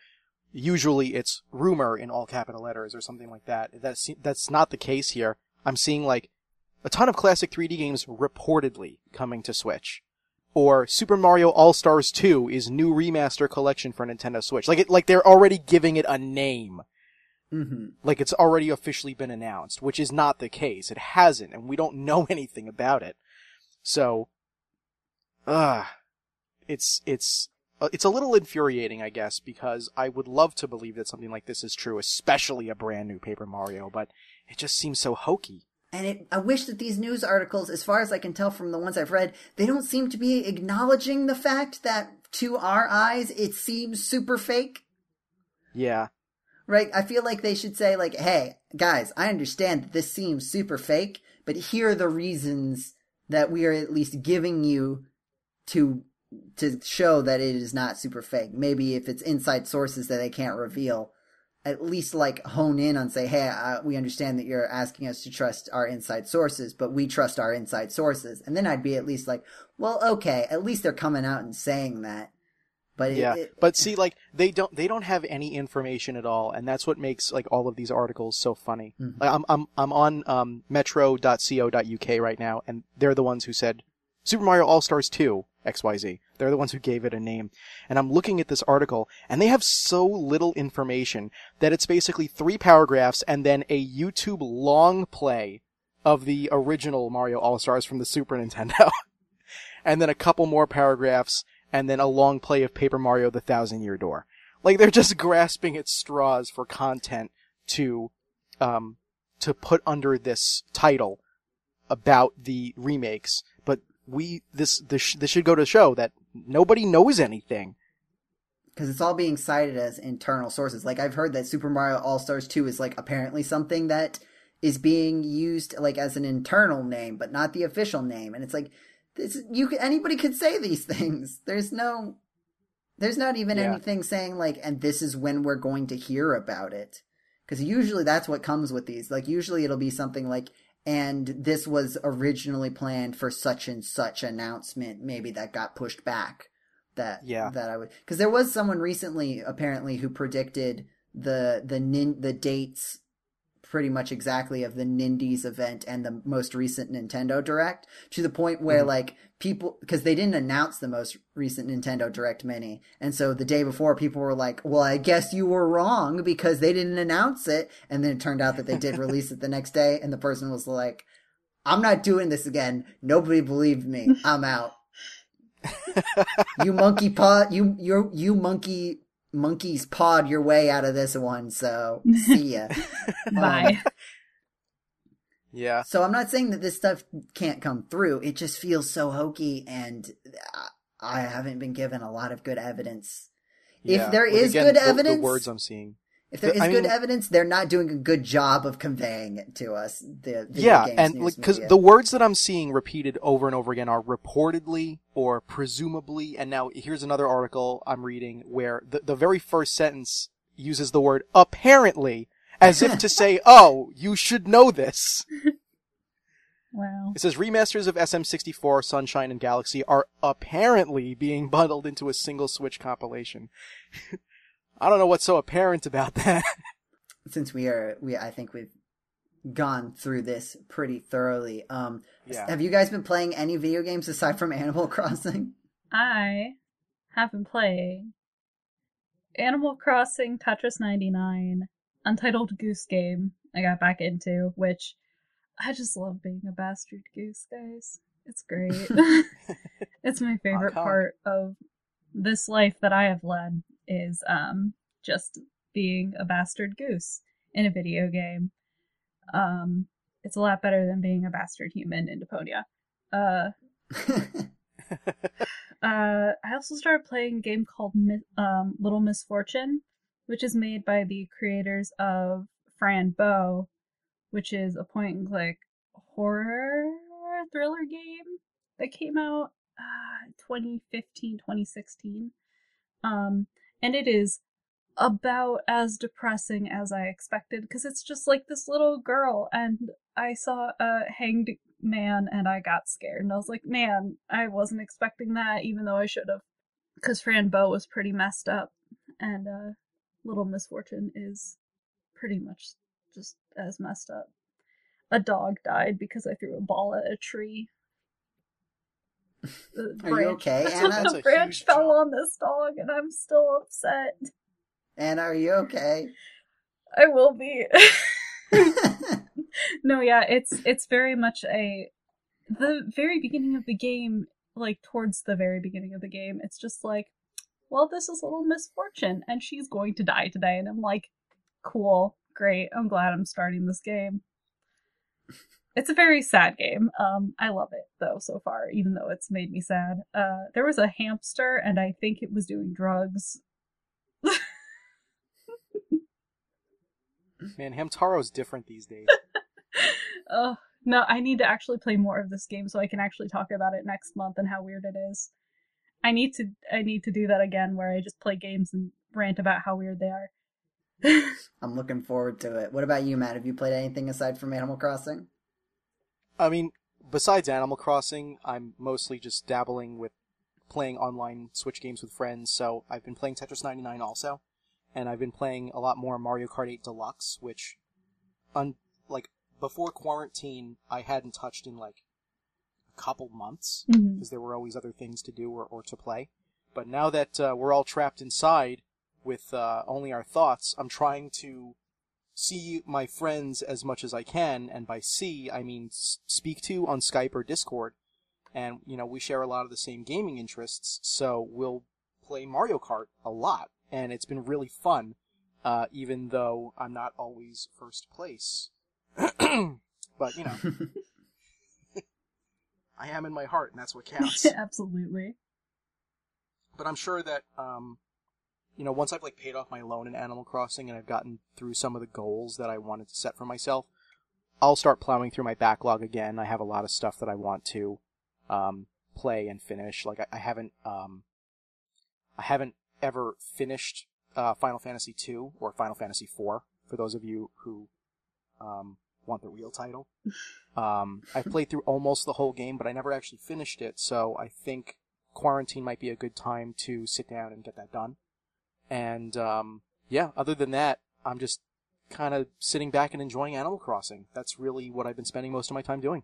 usually it's rumor in all capital letters or something like that. That's that's not the case here. I'm seeing like a ton of classic 3D games reportedly coming to Switch, or Super Mario All Stars 2 is new remaster collection for Nintendo Switch. Like it like they're already giving it a name. hmm Like it's already officially been announced, which is not the case. It hasn't, and we don't know anything about it. So, uh, it's, it's, uh, it's a little infuriating, I guess, because I would love to believe that something like this is true, especially a brand new Paper Mario, but it just seems so hokey. And it, I wish that these news articles, as far as I can tell from the ones I've read, they don't seem to be acknowledging the fact that to our eyes, it seems super fake. Yeah. Right? I feel like they should say, like, hey, guys, I understand that this seems super fake, but here are the reasons that we are at least giving you to to show that it is not super fake. Maybe if it's inside sources that they can't reveal, at least like hone in on say, hey, uh, we understand that you're asking us to trust our inside sources, but we trust our inside sources. And then I'd be at least like, well, okay, at least they're coming out and saying that. But yeah, it, but see, like they don't they don't have any information at all, and that's what makes like all of these articles so funny. Mhm. Like, I'm I'm I'm on um, Metro.co.uk right now, and they're the ones who said Super Mario All Stars 2 XYZ. They're the ones who gave it a name, and I'm looking at this article, and they have so little information that it's basically three paragraphs and then a YouTube long play of the original Mario All Stars from the Super Nintendo, and then a couple more paragraphs and then a long play of Paper Mario the Thousand Year Door. Like they're just grasping at straws for content to, um, to put under this title about the remakes. We, this, this, this should go to show that nobody knows anything. because it's all being cited as internal sources. Like I've heard that Super Mario All Stars 2 is like apparently something that is being used like as an internal name, but not the official name. And it's like this, you anybody could say these things. There's no, there's not even Yeah. anything saying like, and this is when we're going to hear about it. Because usually that's what comes with these. Like usually it'll be something like, and this was originally planned for such and such announcement, maybe that got pushed back that Yeah. that I would because there was someone recently apparently who predicted the the nin, the dates pretty much exactly of the Nindies event and the most recent Nintendo Direct to the point where Mhm. like people because they didn't announce the most recent Nintendo Direct mini. And so the day before people were like well I guess you were wrong because they didn't announce it. And then it turned out that they did release it the next day and the person was like I'm not doing this again. Nobody believed me. I'm out. You monkey pod you you you monkey monkeys pod your way out of this one so see ya. Bye. Um, Yeah. so i'm not saying that this stuff can't come through it just feels so hokey and I- i haven't been given a lot of good evidence If yeah. there With, is again, good the- evidence- the words I'm seeing. if there is I good mean- evidence they're not doing a good job of conveying it to us the yeah, games and because media. the words that I'm seeing repeated over and over again are reportedly or presumably, and now here's another article I'm reading where the, the very first sentence uses the word apparently as if to say, oh, you should know this. Wow. It says remasters of SM64, Sunshine, and Galaxy are apparently being bundled into a single Switch compilation. I don't know what's so apparent about that. since we are we i think we've gone through this pretty thoroughly um yeah. have you guys been playing any video games aside from animal crossing I have been playing Animal Crossing Tetris 99, Untitled Goose Game, I got back into, which I just love being a bastard goose, guys. It's great. it's my favorite part of this life that I have led is um just being a bastard goose in a video game. Um it's a lot better than being a bastard human in Deponia. Uh uh, I also started playing a game called um, Little Misfortune, which is made by the creators of Fran Bow, which is a point and click horror thriller game that came out uh, 2015, 2016. Um, and it is about as depressing as I expected because it's just like this little girl, and I saw a hanged man and I got scared. And I was like, man, I wasn't expecting that, even though I should have. Because Fran Bow was pretty messed up, and uh, Little Misfortune is pretty much just as messed up. A dog died because I threw a ball at a tree. The Are you okay, Anna? The a branch huge fell jump. on this dog, and I'm still upset. and are you okay I will be. no, yeah, it's it's very much a the very beginning of the game, like towards the very beginning of the game, it's just like, well, this is a little misfortune, and she's going to die today, and I'm like, cool, great, I'm glad I'm starting this game. It's a very sad game. Um, I love it though so far, even though it's made me sad. Uh, there was a hamster, and I think it was doing drugs. Man, Hamtaro's different these days. Oh no, I need to actually play more of this game so I can actually talk about it next month and how weird it is. I need to I need to do that again where I just play games and rant about how weird they are. I'm looking forward to it. What about you, Matt? Have you played anything aside from Animal Crossing? I mean, besides Animal Crossing, I'm mostly just dabbling with playing online Switch games with friends. So I've been playing Tetris 99 also, and I've been playing a lot more Mario Kart 8 Deluxe, which, un- like before quarantine, I hadn't touched in like a couple months because there were always other things to do or, or to play. But now that uh, we're all trapped inside with uh, only our thoughts, I'm trying to see my friends as much as I can, and by see I mean speak to on Skype or Discord. And you know we share a lot of the same gaming interests, so we'll play Mario Kart a lot, and it's been really fun. Uh, even though I'm not always first place, but you know I am in my heart, and that's what counts. Absolutely. but I'm sure that um, you know, once I've like paid off my loan in Animal Crossing and I've gotten through some of the goals that I wanted to set for myself, I'll start plowing through my backlog again. I have a lot of stuff that I want to um, play and finish. Like I, I haven't um, I haven't ever finished uh, Final Fantasy two or Final Fantasy four. For those of you who um, want the real title, um, I've played through almost the whole game, but I never actually finished it. So I think quarantine might be a good time to sit down and get that done. And um, yeah, other than that, I'm just kind of sitting back and enjoying Animal Crossing. That's really what I've been spending most of my time doing.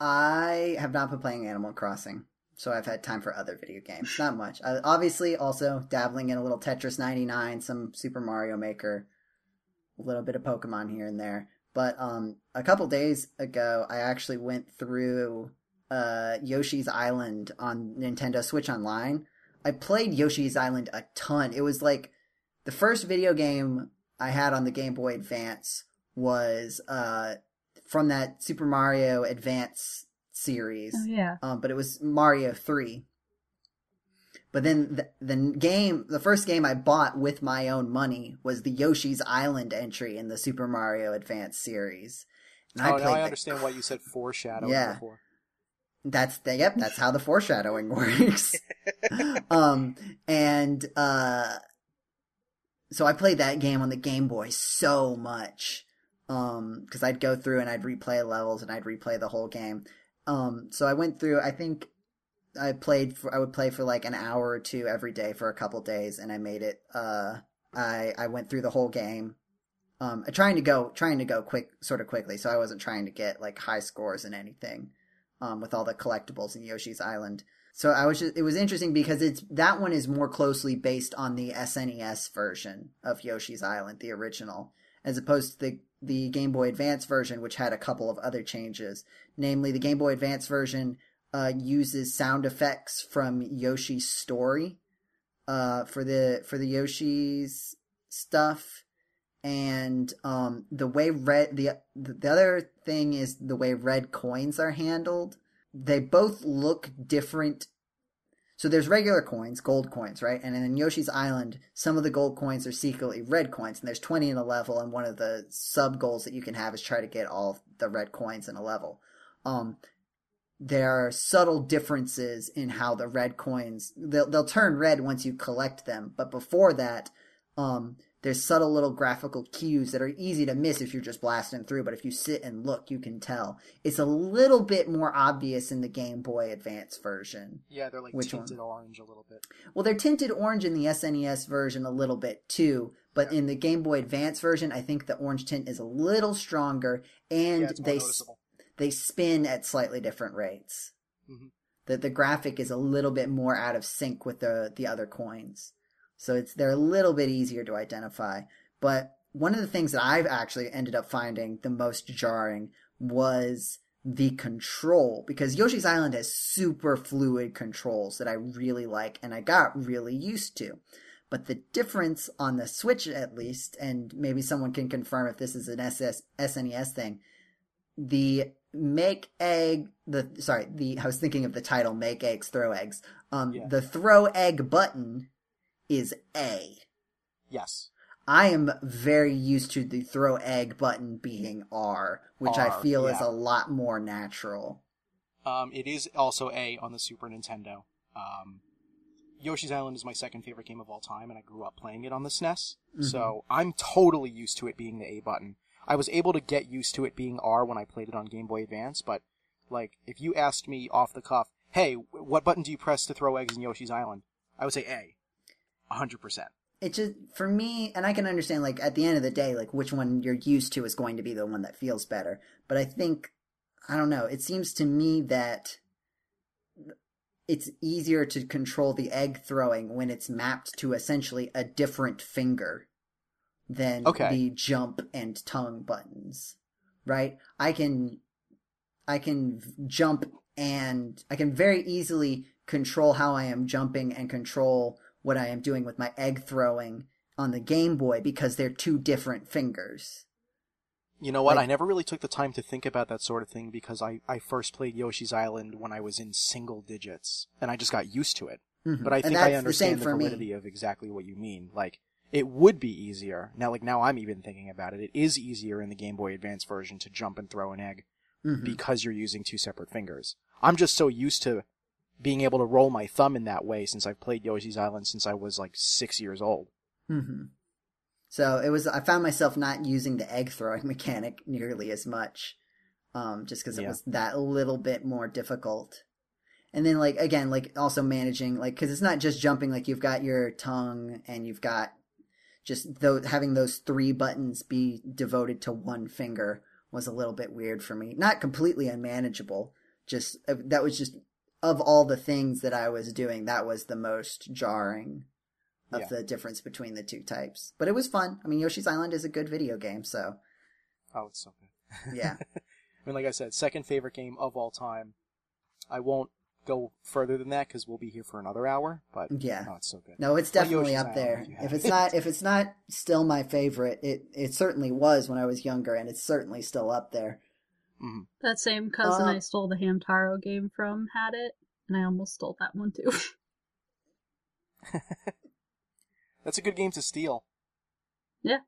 I have not been playing Animal Crossing, so I've had time for other video games. Not much. I, obviously, also dabbling in a little Tetris 99, some Super Mario Maker, a little bit of Pokemon here and there. But um, a couple days ago, I actually went through uh, Yoshi's Island on Nintendo Switch Online. I played Yoshi's Island a ton. It was like the first video game I had on the Game Boy Advance was uh, from that Super Mario Advance series, Oh yeah. um, but it was Mario Three. But then the, the game, the first game I bought with my own money was the Yoshi's Island entry in the Super Mario Advance series. And oh, now played I the understand why you said foreshadowing Yeah. before. That's the yep. That's how the foreshadowing works. um, and uh, so I played that game on the Game Boy so much. Um, because I'd go through and I'd replay levels and I'd replay the whole game. Um, so I went through. I think I played for. I would play for like an hour or two every day for a couple days, and I made it. Uh, I I went through the whole game. Um, trying to go trying to go quick, sort of quickly. So I wasn't trying to get like high scores in anything um, with all the collectibles in Yoshi's Island. So I was just, it was interesting because it's that one is more closely based on the SNES version of Yoshi's Island, the original, as opposed to the the Game Boy Advance version, which had a couple of other changes. Namely, the Game Boy Advance version uh, uses sound effects from Yoshi's story uh, for the for the Yoshi's stuff, and um, the way red the the other thing is the way red coins are handled. They both look different. So there's regular coins, gold coins, right? And in Yoshi's Island, some of the gold coins are secretly red coins, and there's 20 in a level. And one of the sub goals that you can have is try to get all the red coins in a level. Um, there are subtle differences in how the red coins they'll they'll turn red once you collect them, but before that, um, there's subtle little graphical cues that are easy to miss if you're just blasting through, but if you sit and look, you can tell. It's a little bit more obvious in the Game Boy Advance version. Yeah, they're like Which tinted orange a little bit. Well, they're tinted orange in the SNES version a little bit too, but in the Game Boy Advance version, I think the orange tint is a little stronger, and yeah, they noticeable. They spin at slightly different rates. Mhm. The the graphic is a little bit more out of sync with the the other coins, so it's they're a little bit easier to identify. But one of the things that I've actually ended up finding the most jarring was the control because Yoshi's Island has super fluid controls that I really like and I got really used to. But the difference on the Switch, at least, and maybe someone can confirm if this is an SS, SNES thing, the make egg the sorry the I was thinking of the title make eggs throw eggs. Um, Yeah. the throw egg button is A. Yes. I am very used to the throw egg button being R, which I R, feel is a lot more natural. Um, it is also A on the Super Nintendo. Um, Yoshi's Island is my second favorite game of all time, and I grew up playing it on the SNES. So I'm totally used to it being the A button. I was able to get used to it being R when I played it on Game Boy Advance, but like if you asked me off the cuff, "Hey, what button do you press to throw eggs in Yoshi's Island?" I would say A, hundred percent. It just for me, and I can understand like at the end of the day, like which one you're used to is going to be the one that feels better. But I think I don't know. It seems to me that it's easier to control the egg throwing when it's mapped to essentially a different finger than Okay. the jump and tongue buttons. Right? I can I can jump and I can very easily control how I am jumping and control what I am doing with my egg throwing on the Game Boy because they're two different fingers. You know what? Like- I never really took the time to think about that sort of thing because I, I first played Yoshi's Island when I was in single digits, and I just got used to it. Mhm. But I think I understand the, me. validity of exactly what you mean. Like, it would be easier. Now, like, now I'm even thinking about it. It is easier in the Game Boy Advance version to jump and throw an egg Mhm. because you're using two separate fingers. I'm just so used to being able to roll my thumb in that way since I've played Yoshi's Island since I was like six years old. hmm So it was. I found myself not using the egg throwing mechanic nearly as much, um, just because it Yeah. was that little bit more difficult. And then, like again, like also managing, like because it's not just jumping. Like you've got your tongue, and you've got just those having those three buttons be devoted to one finger was a little bit weird for me. Not completely unmanageable. Just uh, that was just of all the things that I was doing, that was the most jarring of Yeah. the difference between the two types. But it was fun. I mean, Yoshi's Island is a good video game, so Oh, it's so good. yeah. I mean, like I said, second favorite game of all time. I won't go further than that because we'll be here for another hour. But Yeah. no, it's so good. No, it's definitely up there. if If it's it. not if it's not still my favorite, it it certainly was when I was younger and it's certainly still up there. Mhm. That same cousin Uh, I stole the Hamtaro game from had it, and I almost stole that one too. That's a good game to steal. Yeah.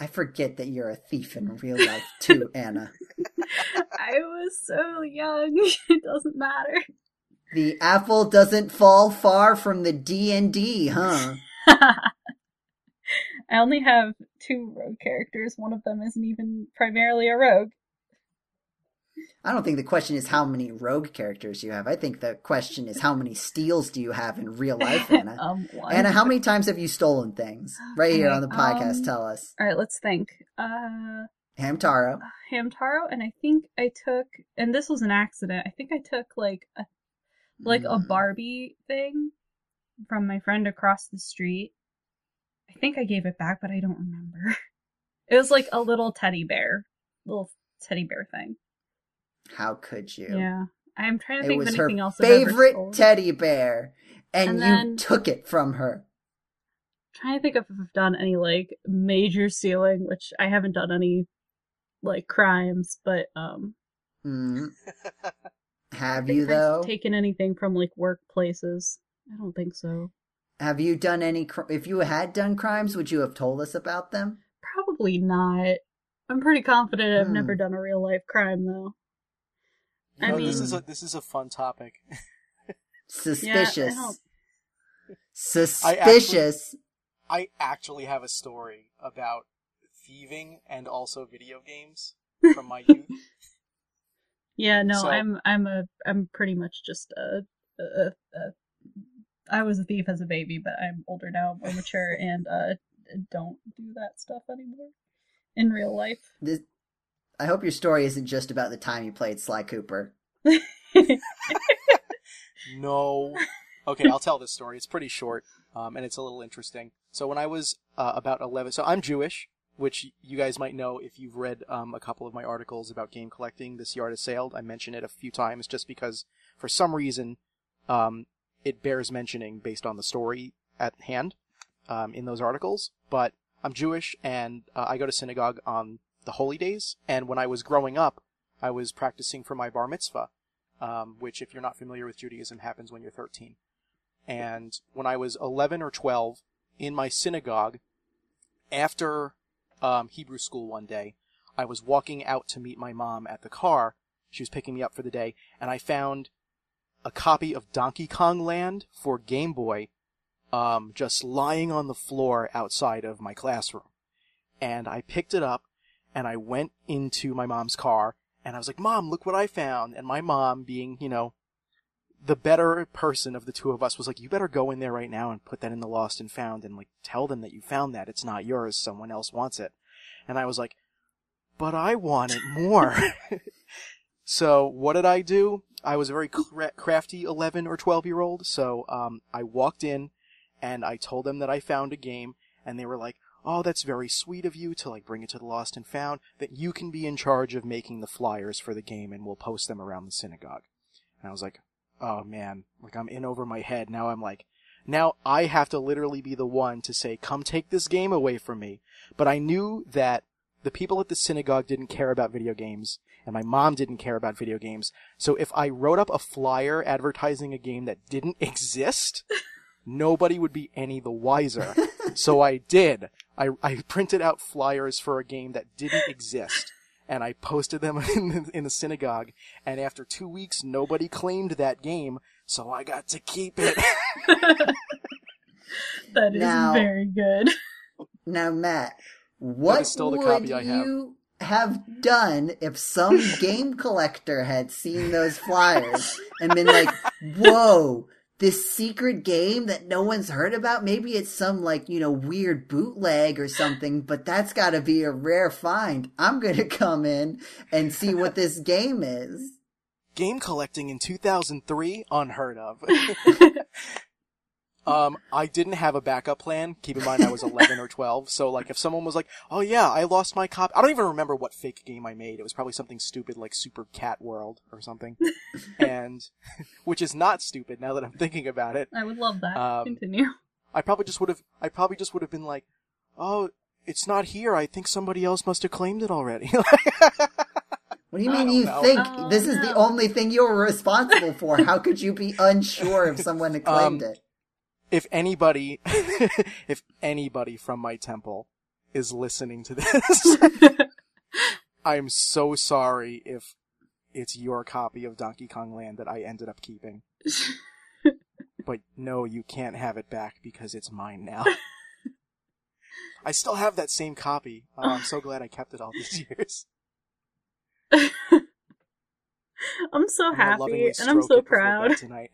I forget that you're a thief in real life too, Anna. I was so young. It doesn't matter. The apple doesn't fall far from the D and D, huh? I only have two rogue characters. One of them isn't even primarily a rogue. I don't think the question is how many rogue characters you have. I think the question is how many steals do you have in real life, Anna? um, one. Anna, how many times have you stolen things? Right here on the podcast, Um, tell us. All right, let's think. Uh, Hamtaro. Hamtaro, and I think I took, and this was an accident. I think I took like a like a Mm. Barbie thing from my friend across the street. I think I gave it back, but I don't remember. It was like a little teddy bear, little teddy bear thing. How could you? Yeah, I'm trying to It think of was her anything else. I've ever favorite teddy bear, and, And you then- took it from her. trying to think if I've done any like major stealing, which I haven't done any like crimes, but um Mm. Have you though? taken anything from like workplaces. I don't think so. Have you done any? Cr- if you had done crimes, would you have told us about them? Probably not. I'm pretty confident I've Hmm. never done a real life crime though. You I know, this is a this is a fun topic. Suspicious. don't- Suspicious. I actually have a story about thieving and also video games from my youth. Yeah, no, So- I'm I'm a I'm pretty much just a, a, a I was a thief as a baby, but I'm older now, more mature, and uh don't do that stuff anymore in real life. This, I hope your story isn't just about the time you played Sly Cooper. No. Okay, I'll tell this story. It's pretty short, um, and it's a little interesting. So when I was uh, about 11, so I'm Jewish, which you guys might know if you've read um, a couple of my articles about game collecting. This yard has sailed. I mention it a few times just because, for some reason, um, it bears mentioning based on the story at hand um, in those articles. But I'm Jewish, and uh, I go to synagogue on the holy days. And when I was growing up, I was practicing for my bar mitzvah, um, which, if you're not familiar with Judaism, happens when you're 13. And when I was 11 or 12, in my synagogue, after um, Hebrew school one day, I was walking out to meet my mom at the car. She was picking me up for the day, and I found a copy of Donkey Kong Land for Game Boy um, just lying on the floor outside of my classroom. And I picked it up and I went into my mom's car and I was like, Mom, look what I found. And my mom, being, you know, the better person of the two of us, was like, You better go in there right now and put that in the lost and found and like tell them that you found that. It's not yours. Someone else wants it. And I was like, But I want it more. so what did I do? I was a very cra- crafty 11 or 12 year old. So, um, I walked in and I told them that I found a game and they were like, oh, that's very sweet of you to like bring it to the lost and found, that you can be in charge of making the flyers for the game and we'll post them around the synagogue. And I was like, oh man, like I'm in over my head. Now I'm like, now I have to literally be the one to say, come take this game away from me. But I knew that the people at the synagogue didn't care about video games and my mom didn't care about video games. So if I wrote up a flyer advertising a game that didn't exist, nobody would be any the wiser. so I did. I, I printed out flyers for a game that didn't exist. And I posted them in the, in the synagogue. And after two weeks, nobody claimed that game. So I got to keep it. That is Now- very good. Now, Matt, what still the would copy I have. you have done if some game collector had seen those flyers and been like, "Whoa, this secret game that no one's heard about? Maybe it's some like you know weird bootleg or something, but that's got to be a rare find. I'm gonna come in and see what this game is." game collecting in 2003 unheard of um i didn't have a backup plan keep in mind i was 11 or 12 so like if someone was like oh yeah i lost my copy i don't even remember what fake game i made it was probably something stupid like super cat world or something and which is not stupid now that i'm thinking about it I would love that. Um, Continue. i probably just would have i probably just would have been like oh it's not here i think somebody else must have claimed it already What do you mean you know. think Oh, this is the only thing you're responsible for? How could you be unsure if someone had claimed Um, it? If anybody if anybody from my temple is listening to this i'm so sorry if it's your copy of donkey kong land that i ended up keeping. But no you can't have it back because it's mine now. I still have that same copy. Oh, i'm so glad i kept it all these years. I'm so I'm happy and I'm so proud. tonight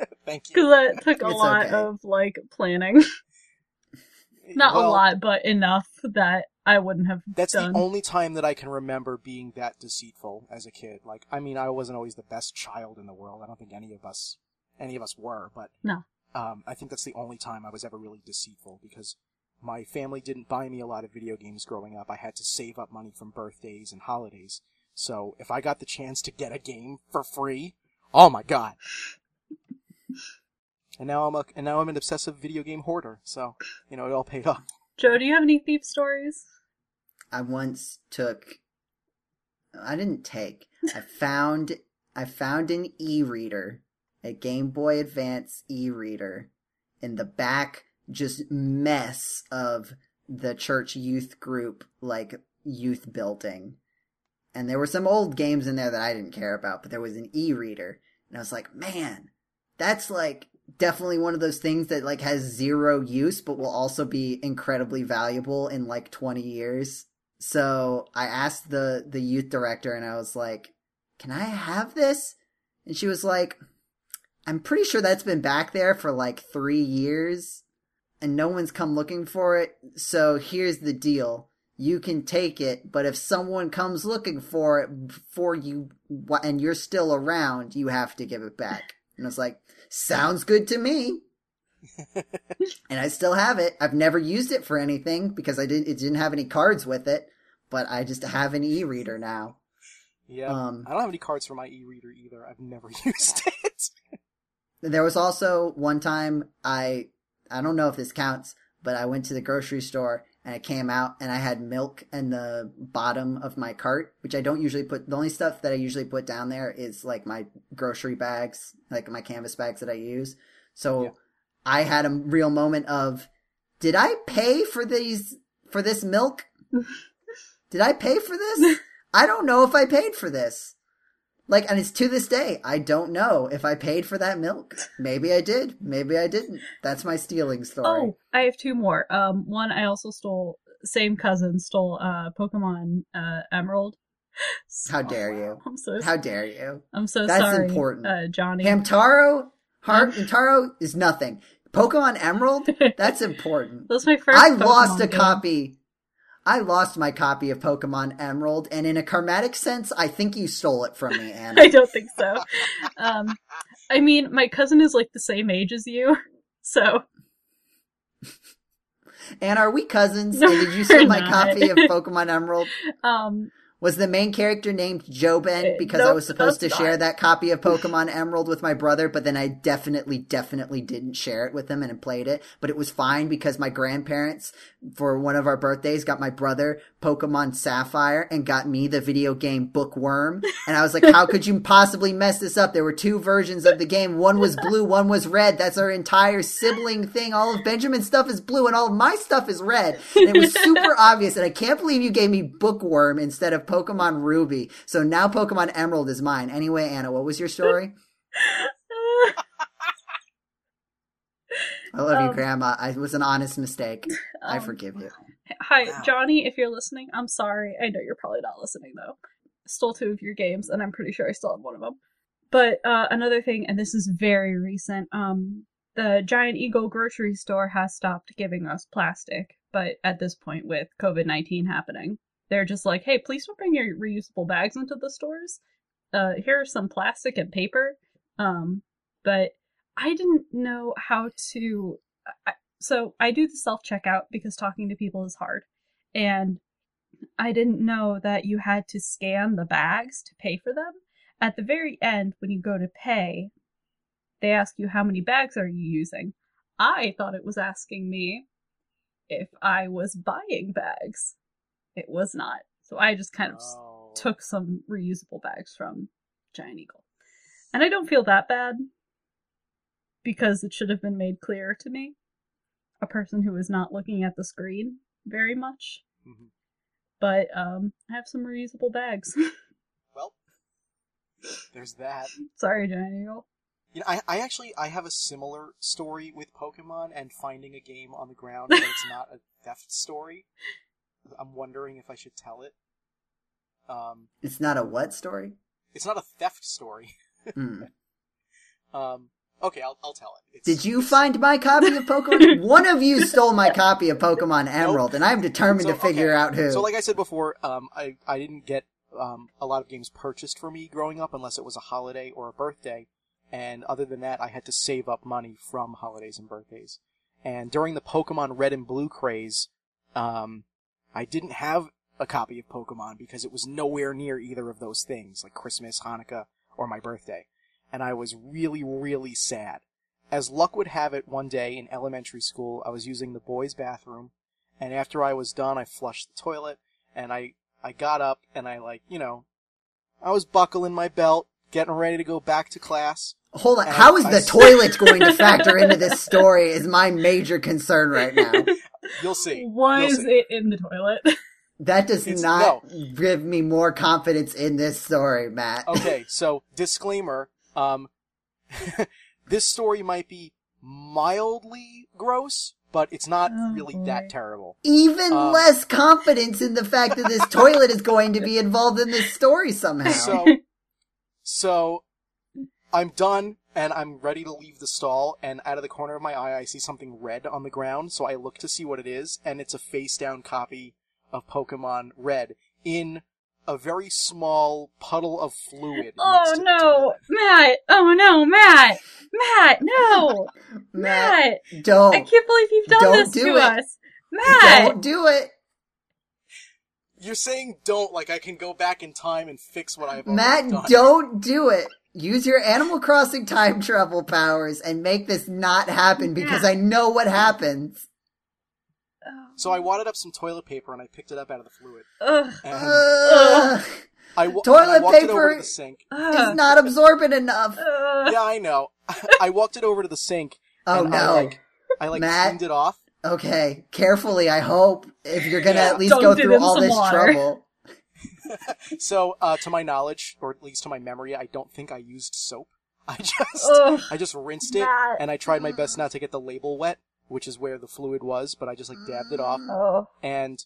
thank you because that took a It's lot okay. of like planning. Not a lot, but enough that I wouldn't have That's done. the only time that I can remember being that deceitful as a kid. Like, I mean, I wasn't always the best child in the world. I don't think any of us, any of us were, but No. um, I think that's the only time I was ever really deceitful because my family didn't buy me a lot of video games growing up. I had to save up money from birthdays and holidays. So if I got the chance to get a game for free, oh my god. And now I'm a, and now I'm an obsessive video game hoarder. So, you know, it all paid off. Joe, do you have any thief stories? I once took I didn't take. I found I found an e-reader, a Game Boy Advance e-reader in the back just mess of the church youth group like youth building. And there were some old games in there that I didn't care about, but there was an e-reader and I was like, "Man, that's like definitely one of those things that like has zero use but will also be incredibly valuable in like 20 years. So i asked the the youth director and i was like can i have this? And she was like i'm pretty sure that's been back there for like three years and no one's come looking for it. So here's the deal. You can take it but if someone comes looking for it before you and you're still around you have to give it back. And i was like sounds good to me and I still have it. I've never used it for anything because I didn't. It didn't have any cards with it, but I just have an e-reader now. Yeah. Um, I don't have any cards for my e-reader either. I've never used it. There was also one time I I don't know if this counts, but I went to the grocery store and it came out and I had milk in the bottom of my cart, which I don't usually put. The only stuff that I usually put down there is like my grocery bags, like my canvas bags that I use. So Yeah. I had a real moment of, did I pay for these, for this milk? did I pay for this? I don't know if I paid for this. Like, and it's to this day, I don't know if I paid for that milk. Maybe I did. Maybe I didn't. That's my stealing story. Oh, I have two more. Um, one I also stole. Same cousin stole uh Pokemon uh Emerald. How dare you? I'm so How dare you? I'm so That's sorry, important. uh, Johnny. Hamtaro, Heart, Hamtaro is nothing. Pokemon Emerald, that's important. That was my first. I Pokemon lost a game. copy. I lost my copy of Pokemon Emerald, and in a karmatic sense, I think you stole it from me, Anna. I don't think so. Um, I mean, my cousin is like the same age as you, so And are we cousins? No, and did you steal my not. copy of Pokemon Emerald? um, Was the main character named Joben Uh, because I was supposed to that's share that copy of Pokemon Emerald with my brother, but then I definitely, definitely didn't share it with him and played it. But it was fine because my grandparents, for one of our birthdays, got my brother Pokemon Sapphire and got me the video game Bookworm. And I was like, how could you possibly mess this up? There were two versions of the game. One was blue, one was red. That's our entire sibling thing. All of Benjamin's stuff is blue and all of my stuff is red. And it was super obvious. And I can't believe you gave me Bookworm instead of Pokemon Ruby. So now Pokemon Emerald is mine. Anyway, Anna, what was your story? I love you, Um, Grandma. I, it was an honest mistake. I um, forgive you. Hi, Wow. Johnny, if you're listening, I'm sorry. I know you're probably not listening though. Stole two of your games, and I'm pretty sure I still have one of them. But uh, another thing, and this is very recent, um, the Giant Eagle grocery store has stopped giving us plastic. But at this point, with COVID 19 happening, they're just like, hey, please don't bring your reusable bags into the stores. Uh, here are some plastic and paper. Um, but I didn't know how to. I, so I do the self checkout because talking to people is hard. And I didn't know that you had to scan the bags to pay for them. At the very end, when you go to pay, they ask you how many bags are you using. I thought it was asking me if I was buying bags. It was not. So I just kind of Oh. took some reusable bags from Giant Eagle. And I don't feel that bad because it should have been made clear to me. A person who is not looking at the screen very much. Mhm. But um I have some reusable bags. Well, there's that. Sorry, Giant Eagle. You know, I, I actually I have a similar story with Pokemon and finding a game on the ground, but it's not a theft story. I'm wondering if I should tell it. Um, It's not a what story? it's not a theft story. Hmm. Um, okay, I'll I'll tell it. It's, Did you find my copy of Pokemon? One of you stole my copy of Pokemon Emerald, and I'm determined So, to figure okay. out who. So, like I said before, um, I I didn't get um a lot of games purchased for me growing up unless it was a holiday or a birthday, and other than that, I had to save up money from holidays and birthdays. And during the Pokemon Red and Blue craze, um, I didn't have a copy of Pokemon because it was nowhere near either of those things, like Christmas, Hanukkah, or my birthday. And I was really, really sad. As luck would have it, one day in elementary school, I was using the boys' bathroom, and after I was done, I flushed the toilet, and I, I got up, and I like, you know, I was buckling my belt, getting ready to go back to class. Hold on. and How I- is I the toilet going to factor into this story? Is my major concern right now. You'll see. Why You'll is see. it in the toilet? That does It's- not give me more confidence in this story, Matt. okay, so disclaimer, um, this story might be mildly gross, but it's not Oh, really boy. that terrible. Even Um, less confidence in the fact that this toilet is going to be involved in this story somehow. So, so I'm done and I'm ready to leave the stall. And out of the corner of my eye, I see something red on the ground. So I look to see what it is, and it's a face down copy of Pokemon Red in a very small puddle of fluid. Oh, next oh to the no. Matt! Oh no, Matt! Matt, no! Matt, Matt! don't. I can't believe you've done Don't this do to it. us! Matt! Don't do it. You're saying don't like I can go back in time and fix what I've already Matt, done. don't do it. Use your Animal Crossing time travel powers and make this not happen because I know what happens. Oh. So I wadded up some toilet paper and I picked it up out of the fluid. Ugh. And Ugh, I, wa- toilet I walked it over paper to the sink. it's not absorbent enough. Yeah, I know. I walked it over to the sink. Oh and no. I like, I like Matt? cleaned it off. Okay, carefully, I hope, if you're gonna Yeah. at least Don't go through them all some this water. trouble. So, uh, to my knowledge, or at least to my memory, I don't think I used soap. I just, Ugh. I just rinsed it, Matt. and I tried my best not to get the label wet, which is where the fluid was, but I just like dabbed it off, Oh. and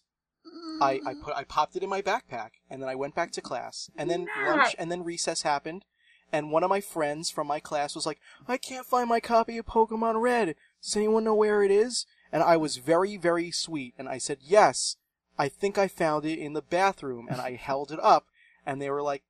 I, I put, I popped it in my backpack, and then I went back to class, and then lunch, and then recess happened, and one of my friends from my class was like, I can't find my copy of Pokemon Red. Does anyone know where it is? And I was very, very sweet, and I said, yes, I think I found it in the bathroom, and I held it up, and they were like,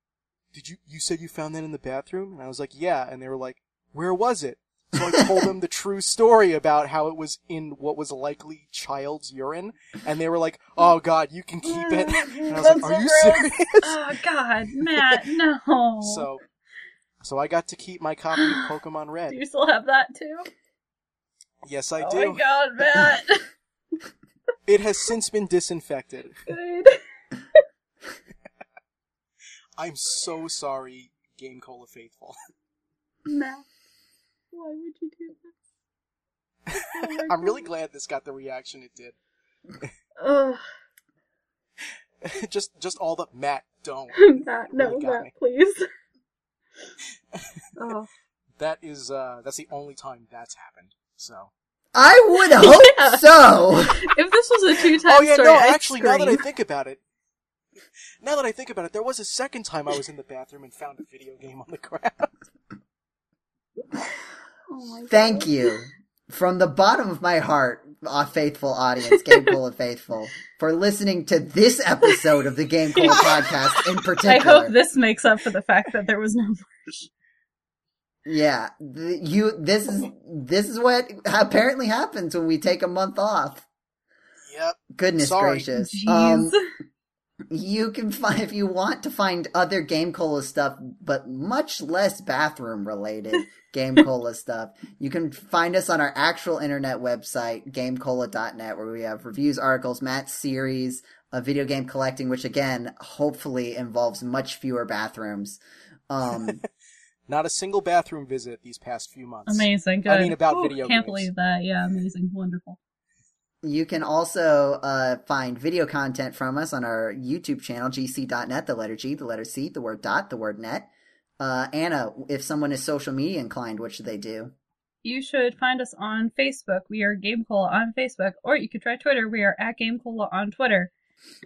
did you, you said you found that in the bathroom? And I was like, yeah, and they were like, where was it? So I told them the true story about how it was in what was likely child's urine, and they were like, "Oh God, you can keep it." And I was That's like, "Are so you gross. serious?" Oh God, Matt, no. So, so I got to keep my copy of Pokemon Red. do you still have that too? Yes, I oh do. Oh my God, Matt. It has since been disinfected. Good. I'm so sorry, Game Cola faithful. Matt, why would you do this? Oh I'm really glad this got the reaction it did. Ugh. just, just all the Matt don't. Matt, no, Really Matt, me. please. oh. That is, uh, that's the only time that's happened. So. I would hope Yeah. so. If this was a two-time Oh yeah, story, no, I'd actually, now that I think about it, now that I think about it, there was a second time I was in the bathroom and found a video game on the ground. Oh Thank God. you. From the bottom of my heart, a faithful audience, Game Cola Faithful, for listening to this episode of the Game Cola podcast in particular. I hope this makes up for the fact that there was no merch. Yeah, th- you. This is this is what apparently happens when we take a month off. Yep. Goodness Sorry. gracious. Jeez. Um, you can find if you want to find other Game Cola stuff, but much less bathroom related Game Cola stuff. You can find us on our actual internet website, GameCola.net, where we have reviews, articles, Matt's series of video game collecting, which again, hopefully involves much fewer bathrooms. Um, Not a single bathroom visit these past few months. Amazing. Good. I mean, about Ooh, video Can't games. believe that. Yeah, amazing. Wonderful. You can also uh, find video content from us on our YouTube channel, gc.net, the letter G, the letter C, the word dot, the word net. Uh, Anna, if someone is social media inclined, what should they do? You should find us on Facebook. We are Game Cola on Facebook, or you could try Twitter. We are at Game Cola on Twitter.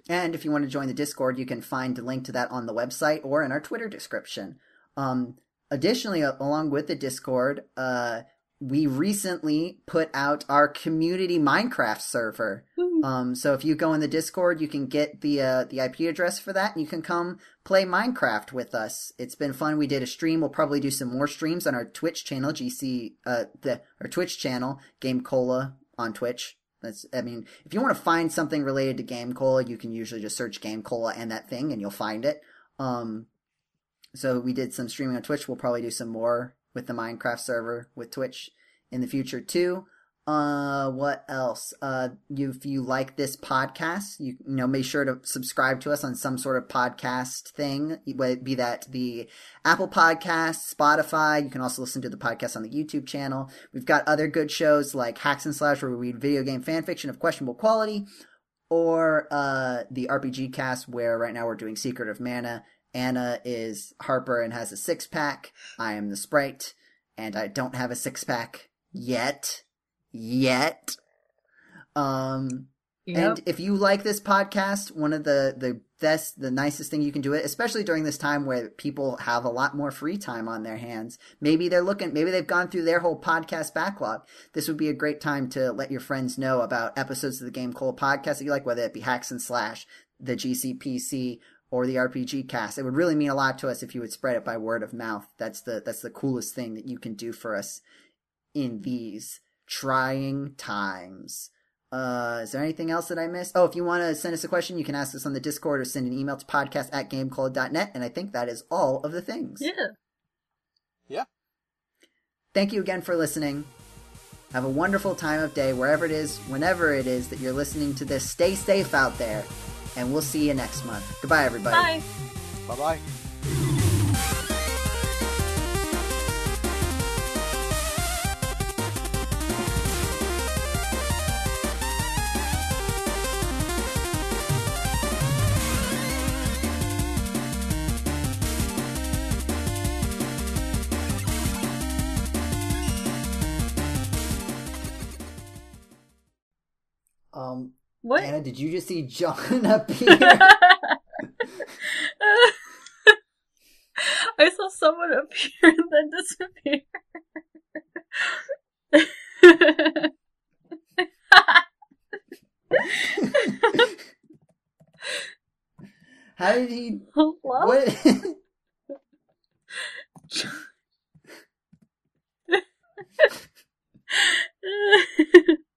And if you want to join the Discord, you can find a link to that on the website or in our Twitter description. Um, additionally, along with the Discord, uh, we recently put out our community Minecraft server. Um, so if you go in the Discord, you can get the uh, the IP address for that, and you can come play Minecraft with us. It's been fun. We did a stream. We'll probably do some more streams on our Twitch channel, GC, uh, the our Twitch channel, Game Cola on Twitch. That's, I mean, if you want to find something related to Game Cola, you can usually just search Game Cola and that thing, and you'll find it. Um, so we did some streaming on Twitch. We'll probably do some more with the Minecraft server with Twitch in the future too. Uh, what else? Uh, if you like this podcast, you, you know, make sure to subscribe to us on some sort of podcast thing, be that the Apple Podcast, Spotify. You can also listen to the podcast on the YouTube channel. We've got other good shows like Hacks and Slash, where we read video game fan fiction of questionable quality, or uh, the RPG Cast, where right now we're doing Secret of Mana. Anna is Harper and has a six pack. I am the Sprite, and I don't have a six pack yet. Yet. Um, Yep. and if you like this podcast, one of the the best, the nicest thing you can do it, especially during this time where people have a lot more free time on their hands. Maybe they're looking, maybe they've gone through their whole podcast backlog. This would be a great time to let your friends know about episodes of the Game Cola podcast that you like, whether it be Hacks and Slash, the GCPC, or the RPG cast. It would really mean a lot to us if you would spread it by word of mouth. That's the that's the coolest thing that you can do for us in these trying times. Uh, is there anything else that I missed? Oh, if you want to send us a question, you can ask us on the Discord or send an email to podcast at gamecola.net. And I think that is all of the things. Yeah. Yeah. Thank you again for listening. Have a wonderful time of day wherever it is, whenever it is that you're listening to this. Stay safe out there, and we'll see you next month. Goodbye, everybody. Bye. Bye bye. What? Anna, did you just see John appear? I saw someone appear and then disappear. How did he? Hello? What?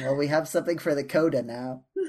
well, we have something for the coda now.